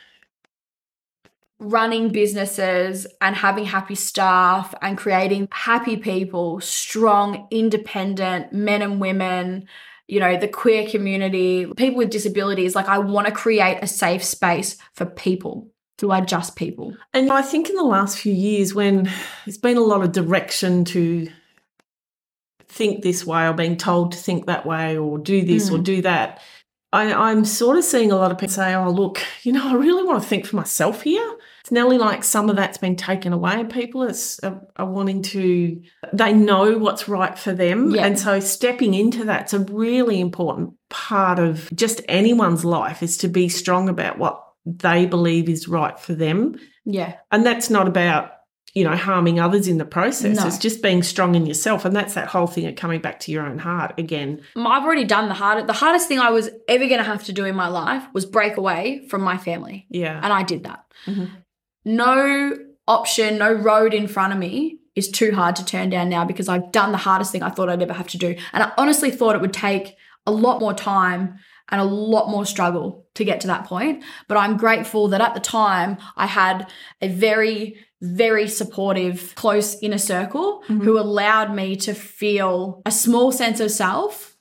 Running businesses and having happy staff and creating happy people, strong, independent men and women, you know, the queer community, people with disabilities. Like, I want to create a safe space for people who are just people. And I think in the last few years, when there's been a lot of direction to think this way or being told to think that way or do this or Mm. do that, I, I'm sort of seeing a lot of people say, oh, look, you know, I really want to think for myself here. It's nearly like some of that's been taken away and people are, are, are wanting to, they know what's right for them. Yeah. And so stepping into that's a really important part of just anyone's life is to be strong about what they believe is right for them. Yeah. And that's not about you know, harming others in the process. No. It's just being strong in yourself. And that's that whole thing of coming back to your own heart again. I've already done the hardest. The hardest thing I was ever going to have to do in my life was break away from my family, Yeah. and I did that. Mhm. No option, no road in front of me is too hard to turn down now because I've done the hardest thing I thought I'd ever have to do, and I honestly thought it would take a lot more time and a lot more struggle to get to that point. But I'm grateful that at the time I had a very, very supportive, close inner circle Mhm. who allowed me to feel a small sense of self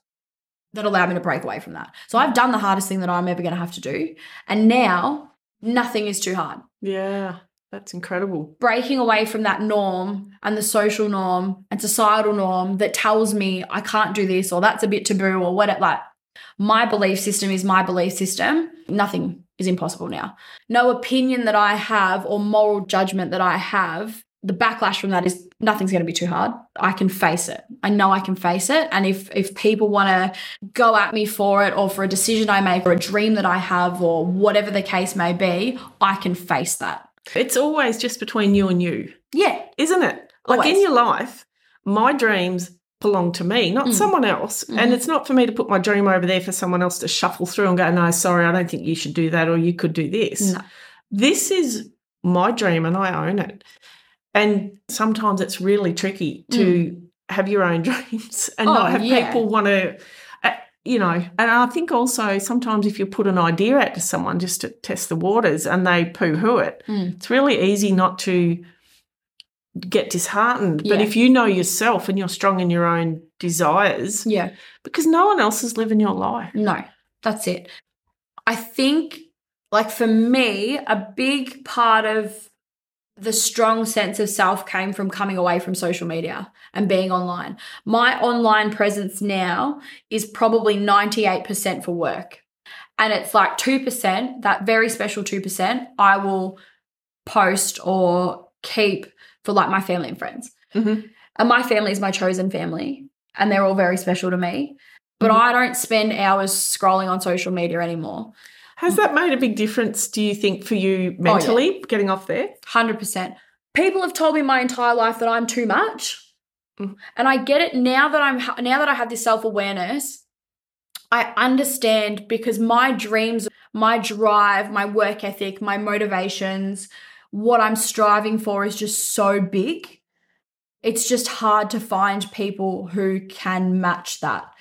that allowed me to break away from that. So I've done the hardest thing that I'm ever going to have to do. And now nothing is too hard. Yeah. That's incredible. Breaking away from that norm and the social norm and societal norm that tells me I can't do this or that's a bit taboo or what it like. My belief system is my belief system. Nothing is impossible now. No opinion that I have or moral judgment that I have, the backlash from that is nothing's going to be too hard. I can face it. I know I can face it. And if if people want to go at me for it or for a decision I make or a dream that I have or whatever the case may be, I can face that. It's always just between you and you, Yeah. isn't it? Like in your life, my dreams belong to me, not Mm. someone else. Mhm. And it's not for me to put my dream over there for someone else to shuffle through and go, no, sorry, I don't think you should do that or you could do this. No. This is my dream and I own it. And sometimes it's really tricky to have your own dreams and Mm. Oh, not have yeah. people want to, uh, you know. And I think also sometimes if you put an idea out to someone just to test the waters and they poo hoo it, Mm. it's really easy not to get disheartened. But if you know yourself and you're strong in your own desires, Yeah. because no one else is living your life. No, that's it. I think, like for me, a big part of the strong sense of self came from coming away from social media and being online. My online presence now is probably 98% for work. And it's like 2%, that very special 2%, I will post or keep for like my family and friends. Mhm. And my family is my chosen family, and they're all very special to me. But Mhm. I don't spend hours scrolling on social media anymore. Has that made a big difference, do you think, for you mentally, getting off there? 100%. People have told me my entire life that I'm too much. Mm. And I get it now that I'm now that I have this self-awareness. I understand because my dreams, my drive, my work ethic, my motivations, what I'm striving for is just so big. It's just hard to find people who can match that.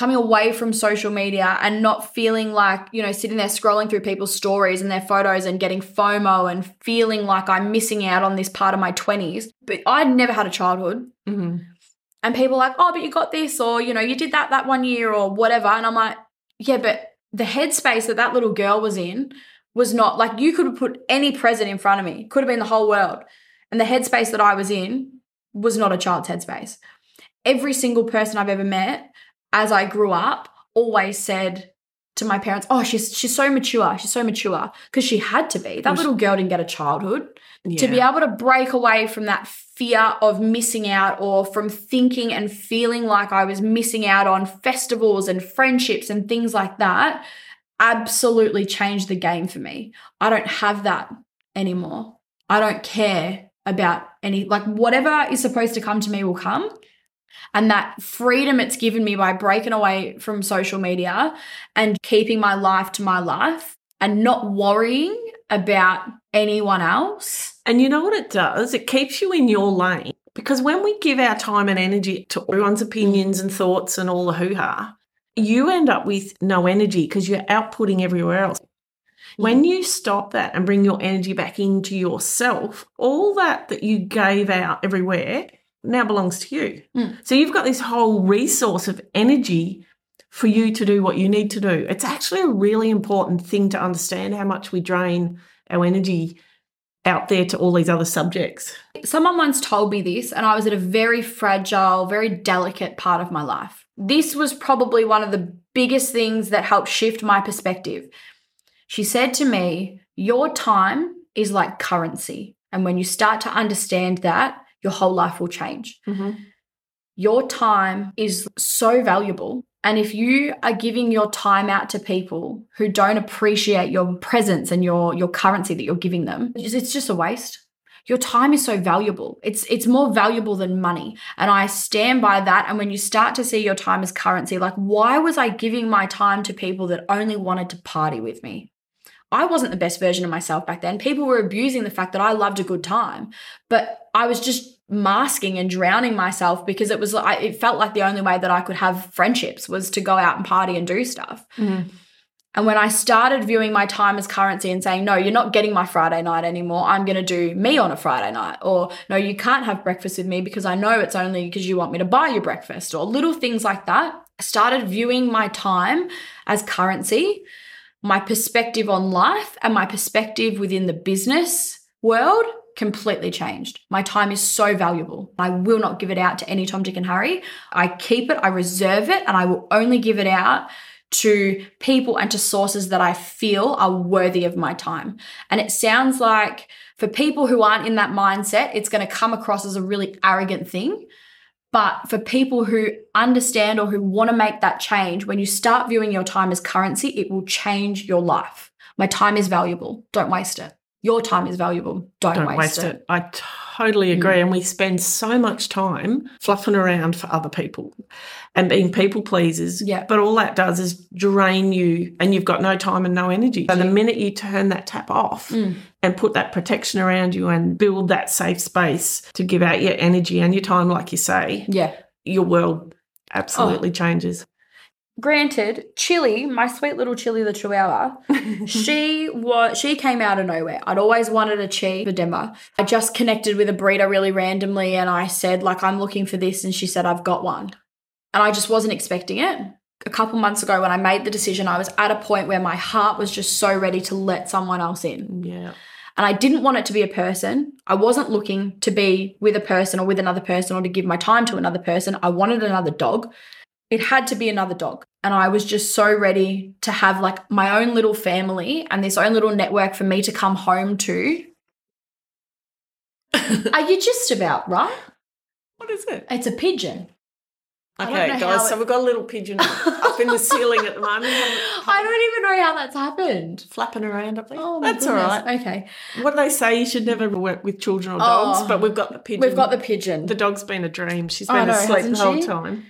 Coming away from social media and not feeling like, you know, sitting there scrolling through people's stories and their photos and getting FOMO and feeling like I'm missing out on this part of my 20s. But I'd never had a childhood Mm-hmm. and people are like, oh, but you got this, or you know, you did that that one year, or whatever. And I'm like, yeah, but the headspace that that little girl was in was not like you could have put any present in front of me, could have been the whole world, and the headspace that I was in was not a child's headspace. Every single person I've ever met as I grew up always said to my parents, "Oh, she's she's so mature. She's so mature because she had to be. That little girl didn't get a childhood Yeah. to be able to break away from that fear of missing out or from thinking and feeling like I was missing out on festivals and friendships and things like that absolutely changed the game for me. I don't have that anymore. I don't care about any, like, whatever is supposed to come to me will come. And that freedom it's given me by breaking away from social media and keeping my life to my life and not worrying about anyone else. And you know what it does? It keeps you in your lane. Because when we give our time and energy to everyone's opinions and thoughts and all the hoo ha, you end up with no energy because you're outputting everywhere else. When you stop that and bring your energy back into yourself, all that that you gave out everywhere now belongs to you. Mm. So you've got this whole resource of energy for you to do what you need to do. It's actually a really important thing to understand how much we drain our energy out there to all these other subjects. Someone once told me this, and I was at a very fragile, very delicate part of my life. This was probably one of the biggest things that helped shift my perspective. She said to me, Your time is like currency. And when you start to understand that, your whole life will change. Mm-hmm. Your time is so valuable. And if you are giving your time out to people who don't appreciate your presence and your, your currency that you're giving them, it's it's just a waste. your time is so valuable. It's it's more valuable than money. And I stand by that. And when you start to see your time as currency, like why was I giving my time to people that only wanted to party with me? I wasn't the best version of myself back then. People were abusing the fact that I loved a good time, but I was just masking and drowning myself because it was it felt like the only way that I could have friendships was to go out and party and do stuff. Mm. And when I started viewing my time as currency and saying, no, you're not getting my Friday night anymore. I'm going to do me on a Friday night. Or no, you can't have breakfast with me because I know it's only because you want me to buy you breakfast or little things like that. I started viewing my time as currency, my perspective on life and my perspective within the business world completely changed. My time is so valuable. I will not give it out to any Tom, Dick, and Harry. I keep it, I reserve it, and I will only give it out to people and to sources that I feel are worthy of my time. And it sounds like for people who aren't in that mindset, it's going to come across as a really arrogant thing. But for people who understand or who want to make that change, when you start viewing your time as currency, it will change your life. My time is valuable. Don't waste it. Your time is valuable. Don't, Don't waste, waste it. it. I totally agree. Mm. And we spend so much time fluffing around for other people and being people pleasers. Yeah. But all that does is drain you and you've got no time and no energy. So the minute you turn that tap off Mm. and put that protection around you and build that safe space to give out your energy and your time, like you say, Yeah. your world Oh. absolutely changes. Granted, Chilly, my sweet little Chilly the Chihuahua, she was she came out of nowhere. I'd always wanted a chi for Denver. I just connected with a breeder really randomly and I said, like, I'm looking for this, and she said, I've got one. And I just wasn't expecting it. A couple months ago, when I made the decision, I was at a point where my heart was just so ready to let someone else in. Yeah. And I didn't want it to be a person. I wasn't looking to be with a person or with another person or to give my time to another person. I wanted another dog. It had to be another dog. And I was just so ready to have like my own little family and this own little network for me to come home to. Are you just about right? What is it? It's a pigeon. Okay, guys, how so we've got a little pigeon up in the ceiling at the moment. I don't even know how that's happened. flapping around up there. Oh, That's all goodness. right. Okay. What do they say? You should never work with children or dogs, Oh. but we've got the pigeon. We've got the pigeon. the dog's been a dream. She's been know, asleep the whole she? time.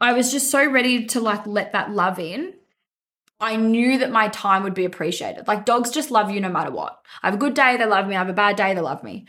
I was just so ready to like let that love in. I knew that my time would be appreciated. Like dogs just love you no matter what. I have a good day, they love me. I have a bad day, they love me.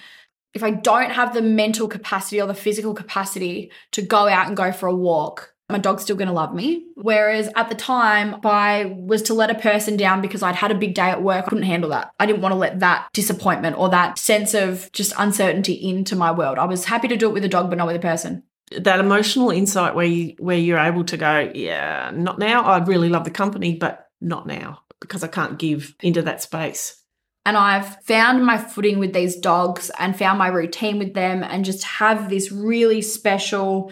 If I don't have the mental capacity or the physical capacity to go out and go for a walk, my dog's still gonna love me. Whereas at the time, if I was to let a person down because I'd had a big day at work, I couldn't handle that. I didn't want to let that disappointment or that sense of just uncertainty into my world. I was happy to do it with a dog, but not with a person. That emotional insight where you where you're able to go, yeah, not now. I'd really love the company, but not now because I can't give into that space. And I've found my footing with these dogs and found my routine with them and just have this really special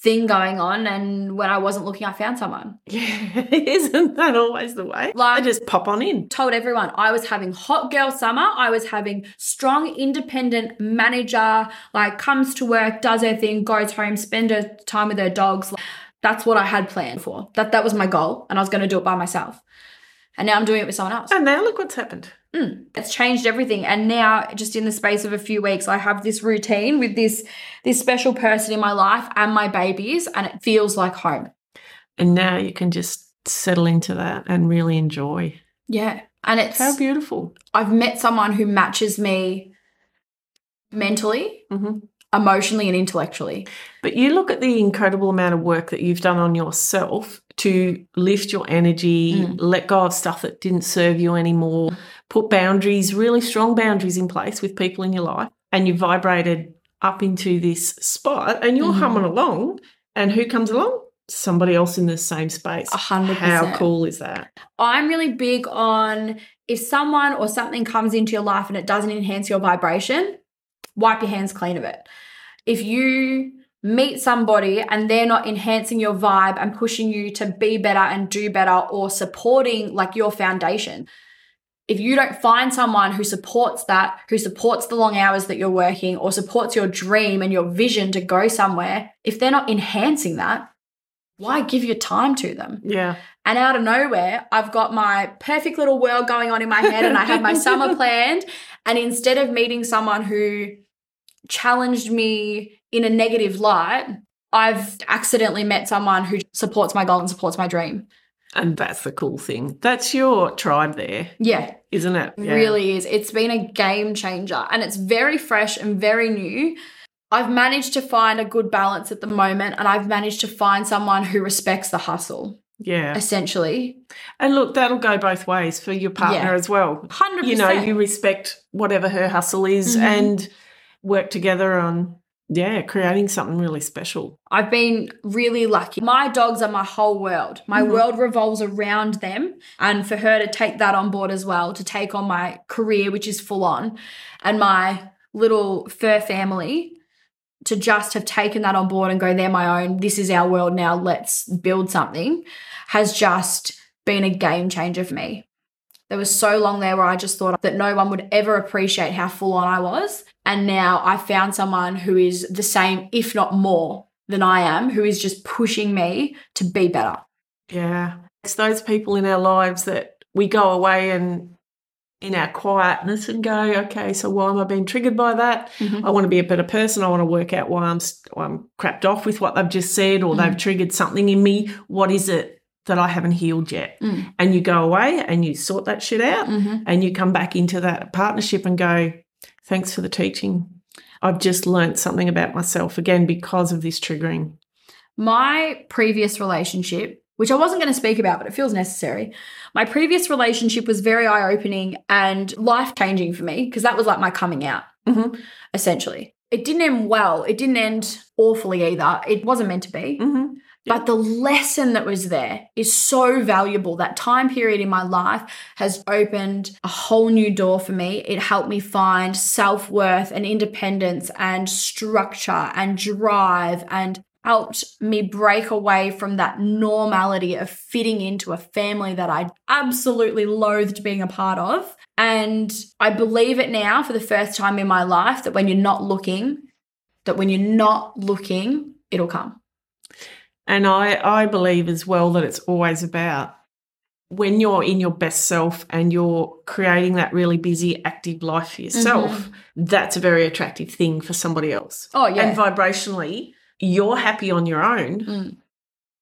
thing going on. And when I wasn't looking, I found someone. Yeah, isn't that always the way? Like- I just pop on in. Told everyone I was having hot girl summer. I was having strong, independent manager, like comes to work, does her thing, goes home, spend her time with her dogs. Like, That's what I had planned for. That that was my goal. And I was going to do it by myself. And now I'm doing it with someone else. And now look what's happened. It's changed everything. And now just in the space of a few weeks i have this routine with this this special person in my life and my babies and it feels like home. And now you can just settle into that and really enjoy. yeah. And it's How beautiful. i've met someone who matches me mentally hmm emotionally and intellectually. But you look at the incredible amount of work that you've done on yourself to lift your energy, Mm. let go of stuff that didn't serve you anymore, put boundaries, really strong boundaries in place with people in your life, and you vibrated up into this spot and you're Mhm. humming along. And who comes along? Somebody else in the same space. A hundred How cool is that? i'm really big on if someone or something comes into your life and it doesn't enhance your vibration wipe your hands clean of it if you meet somebody and they're not enhancing your vibe and pushing you to be better and do better or supporting like your foundation if you don't find someone who supports that who supports the long hours that you're working or supports your dream and your vision to go somewhere if they're not enhancing that why give your time to them Yeah. and out of nowhere, I've got my perfect little world going on in my head and I have my summer planned. And instead of meeting someone who challenged me in a negative light, I've accidentally met someone who supports my goal and supports my dream. And that's the cool thing. That's your tribe there, Yeah, isn't it? it Yeah. really is. It's been a game changer and it's very fresh and very new. I've managed to find a good balance at the moment and I've managed to find someone who respects the hustle, Yeah. essentially. And look, that'll go both ways for your partner Yeah. as well. 100%. You know, you respect whatever her hustle is Mhm. and work together on, yeah, creating something really special. I've been really lucky. My dogs are my whole world. My Mhm. world revolves around them. And for her to take that on board as well, to take on my career, which is full on, and my little fur family, to just have taken that on board and go, they're my own. This is our world now. Let's build something, has just been a game changer for me. There was so long there where I just thought that no one would ever appreciate how full on I was. And now I found someone who is the same, if not more, than I am, who is just pushing me to be better. Yeah. It's those people in our lives that we go away and in our quietness and go, okay, so why am I being triggered by that? I want to be a better person. I want to work out why I'm, why I'm crapped off with what they've just said or Mm. they've triggered something in me. What is it that I haven't healed yet? Mm. And you go away and you sort that shit out Mhm. and you come back into that partnership and go, thanks for the teaching. I've just learnt something about myself again because of this triggering. My previous relationship, which I wasn't going to speak about, but it feels necessary. My previous relationship was very eye opening and life changing for me because that was like my coming out, Mhm. essentially. It didn't end well. It didn't end awfully either. It wasn't meant to be. Mm-hmm. But the lesson that was there is so valuable. That time period in my life has opened a whole new door for me. It helped me find self worth and independence and structure and drive and helped me break away from that normality of fitting into a family that I absolutely loathed being a part of. And I believe it now for the first time in my life that when you're not looking, that when you're not looking, it'll come. And I, I believe as well that it's always about when you're in your best self and you're creating that really busy, active life for yourself, that's a very attractive thing for somebody else. Oh, yeah. And vibrationally, you're happy on your own. Mm.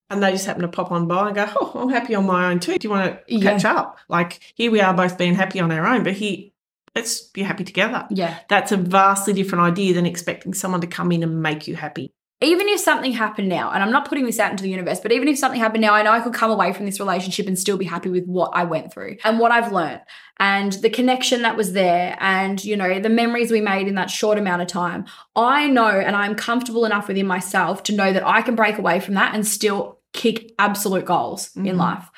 And they just happen to pop on by and go, Oh, I'm happy on my own too. Do you want to Yeah. catch up? Like here we are both being happy on our own, but here let's be happy together. Yeah. That's a vastly different idea than expecting someone to come in and make you happy. Even if something happened now, and I'm not putting this out into the universe, but even if something happened now, I know I could come away from this relationship and still be happy with what I went through and what I've learned and the connection that was there and, you know, the memories we made in that short amount of time. I know and I'm comfortable enough within myself to know that I can break away from that and still kick absolute goals in Mhm. life.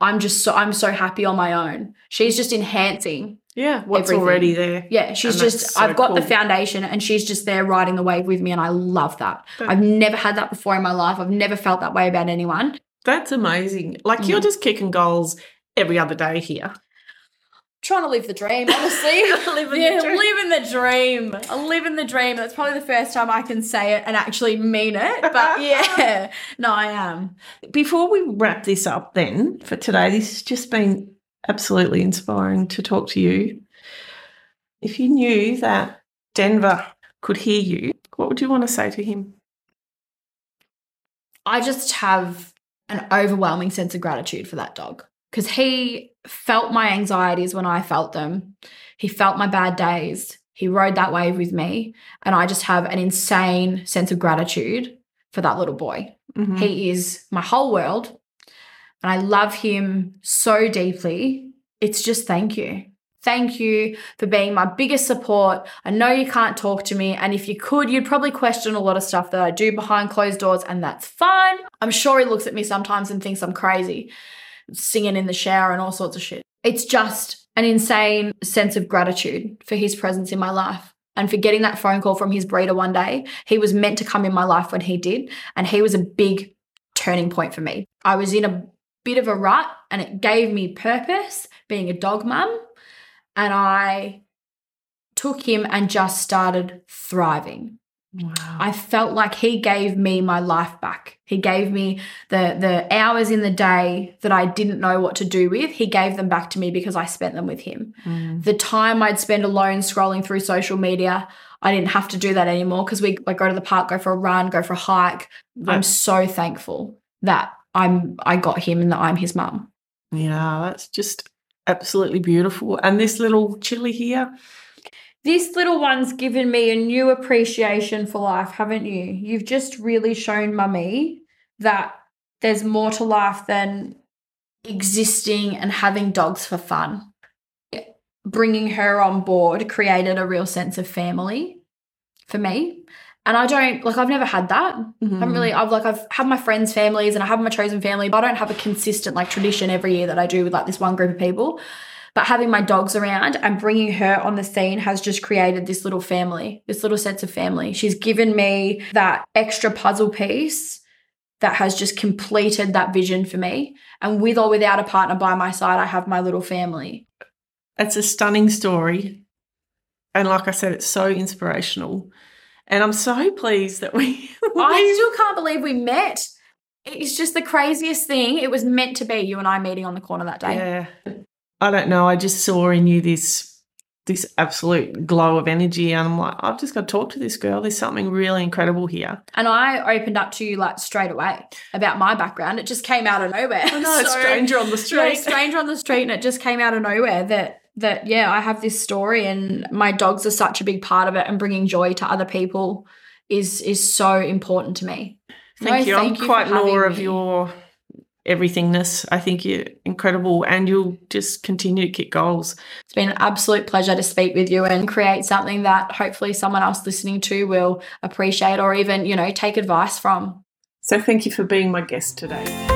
I'm just so I'm so happy on my own. She's just enhancing Yeah, what's Everything. already there. Yeah, she's And just, so I've got the foundation and she's just there riding the wave with me. And I love that. That- I've never had that before in my life. I've never felt that way about anyone. That's amazing. Like you're Mm. just kicking goals every other day here. Trying to live the dream, honestly. Living yeah, the dream. living the dream. Living the dream. That's probably the first time I can say it and actually mean it. But yeah, no, I am. Before we wrap this up, then for today, this has just been absolutely inspiring to talk to you. If you knew that Denver could hear you, what would you want to say to him? I just have an overwhelming sense of gratitude for that dog because he felt my anxieties when I felt them. He felt my bad days. He rode that wave with me. And I just have an insane sense of gratitude for that little boy. Mhm. He is my whole world. And I love him so deeply. It's just thank you. Thank you for being my biggest support. I know you can't talk to me. And if you could, you'd probably question a lot of stuff that I do behind closed doors, and that's fine. I'm sure he looks at me sometimes and thinks I'm crazy, singing in the shower and all sorts of shit. It's just an insane sense of gratitude for his presence in my life and for getting that phone call from his breeder one day. He was meant to come in my life when he did, and he was a big turning point for me. I was in a bit of a rut, and it gave me purpose being a dog mum. And I took him and just started thriving. Wow. I felt like he gave me my life back. He gave me the the hours in the day that I didn't know what to do with. He gave them back to me because I spent them with him. Mm. The time I'd spend alone scrolling through social media, I didn't have to do that anymore because we like go to the park, go for a run, go for a hike. I'm so thankful that I'm I got him and that I'm his mum. yeah, that's just absolutely beautiful. And this little Chilly here, This little one's given me a new appreciation for life, haven't you? You've just really shown mummy that there's more to life than existing and having dogs for fun. Bringing her on board created a real sense of family for me. And I don't like I've never had that. I haven't mm-hmm. really I've like I've had my friends' families and I have my chosen family, but I don't have a consistent like tradition every year that I do with like this one group of people. But having my dogs around and bringing her on the scene has just created this little family, this little sense of family. She's given me that extra puzzle piece that has just completed that vision for me. And with or without a partner by my side, I have my little family. It's a stunning story. And like I said, it's so inspirational. And I'm so pleased that we. I still can't believe we met. It's just the craziest thing. It was meant to be you and I meeting on the corner that day. Yeah. I don't know. I just saw in you this this absolute glow of energy and I'm like, I've just got to talk to this girl. There's something really incredible here. And I opened up to you like straight away about my background. It just came out of nowhere. I know, a So- stranger on the street. stranger on the street, and it just came out of nowhere that that yeah, I have this story, and my dogs are such a big part of it, and bringing joy to other people is is so important to me. Thank No, you. thank I'm you quite more of me. your everythingness. I think you're incredible and you'll just continue to kick goals. It's been an absolute pleasure to speak with you and create something that hopefully someone else listening to will appreciate or even you know take advice from. So thank you for being my guest today.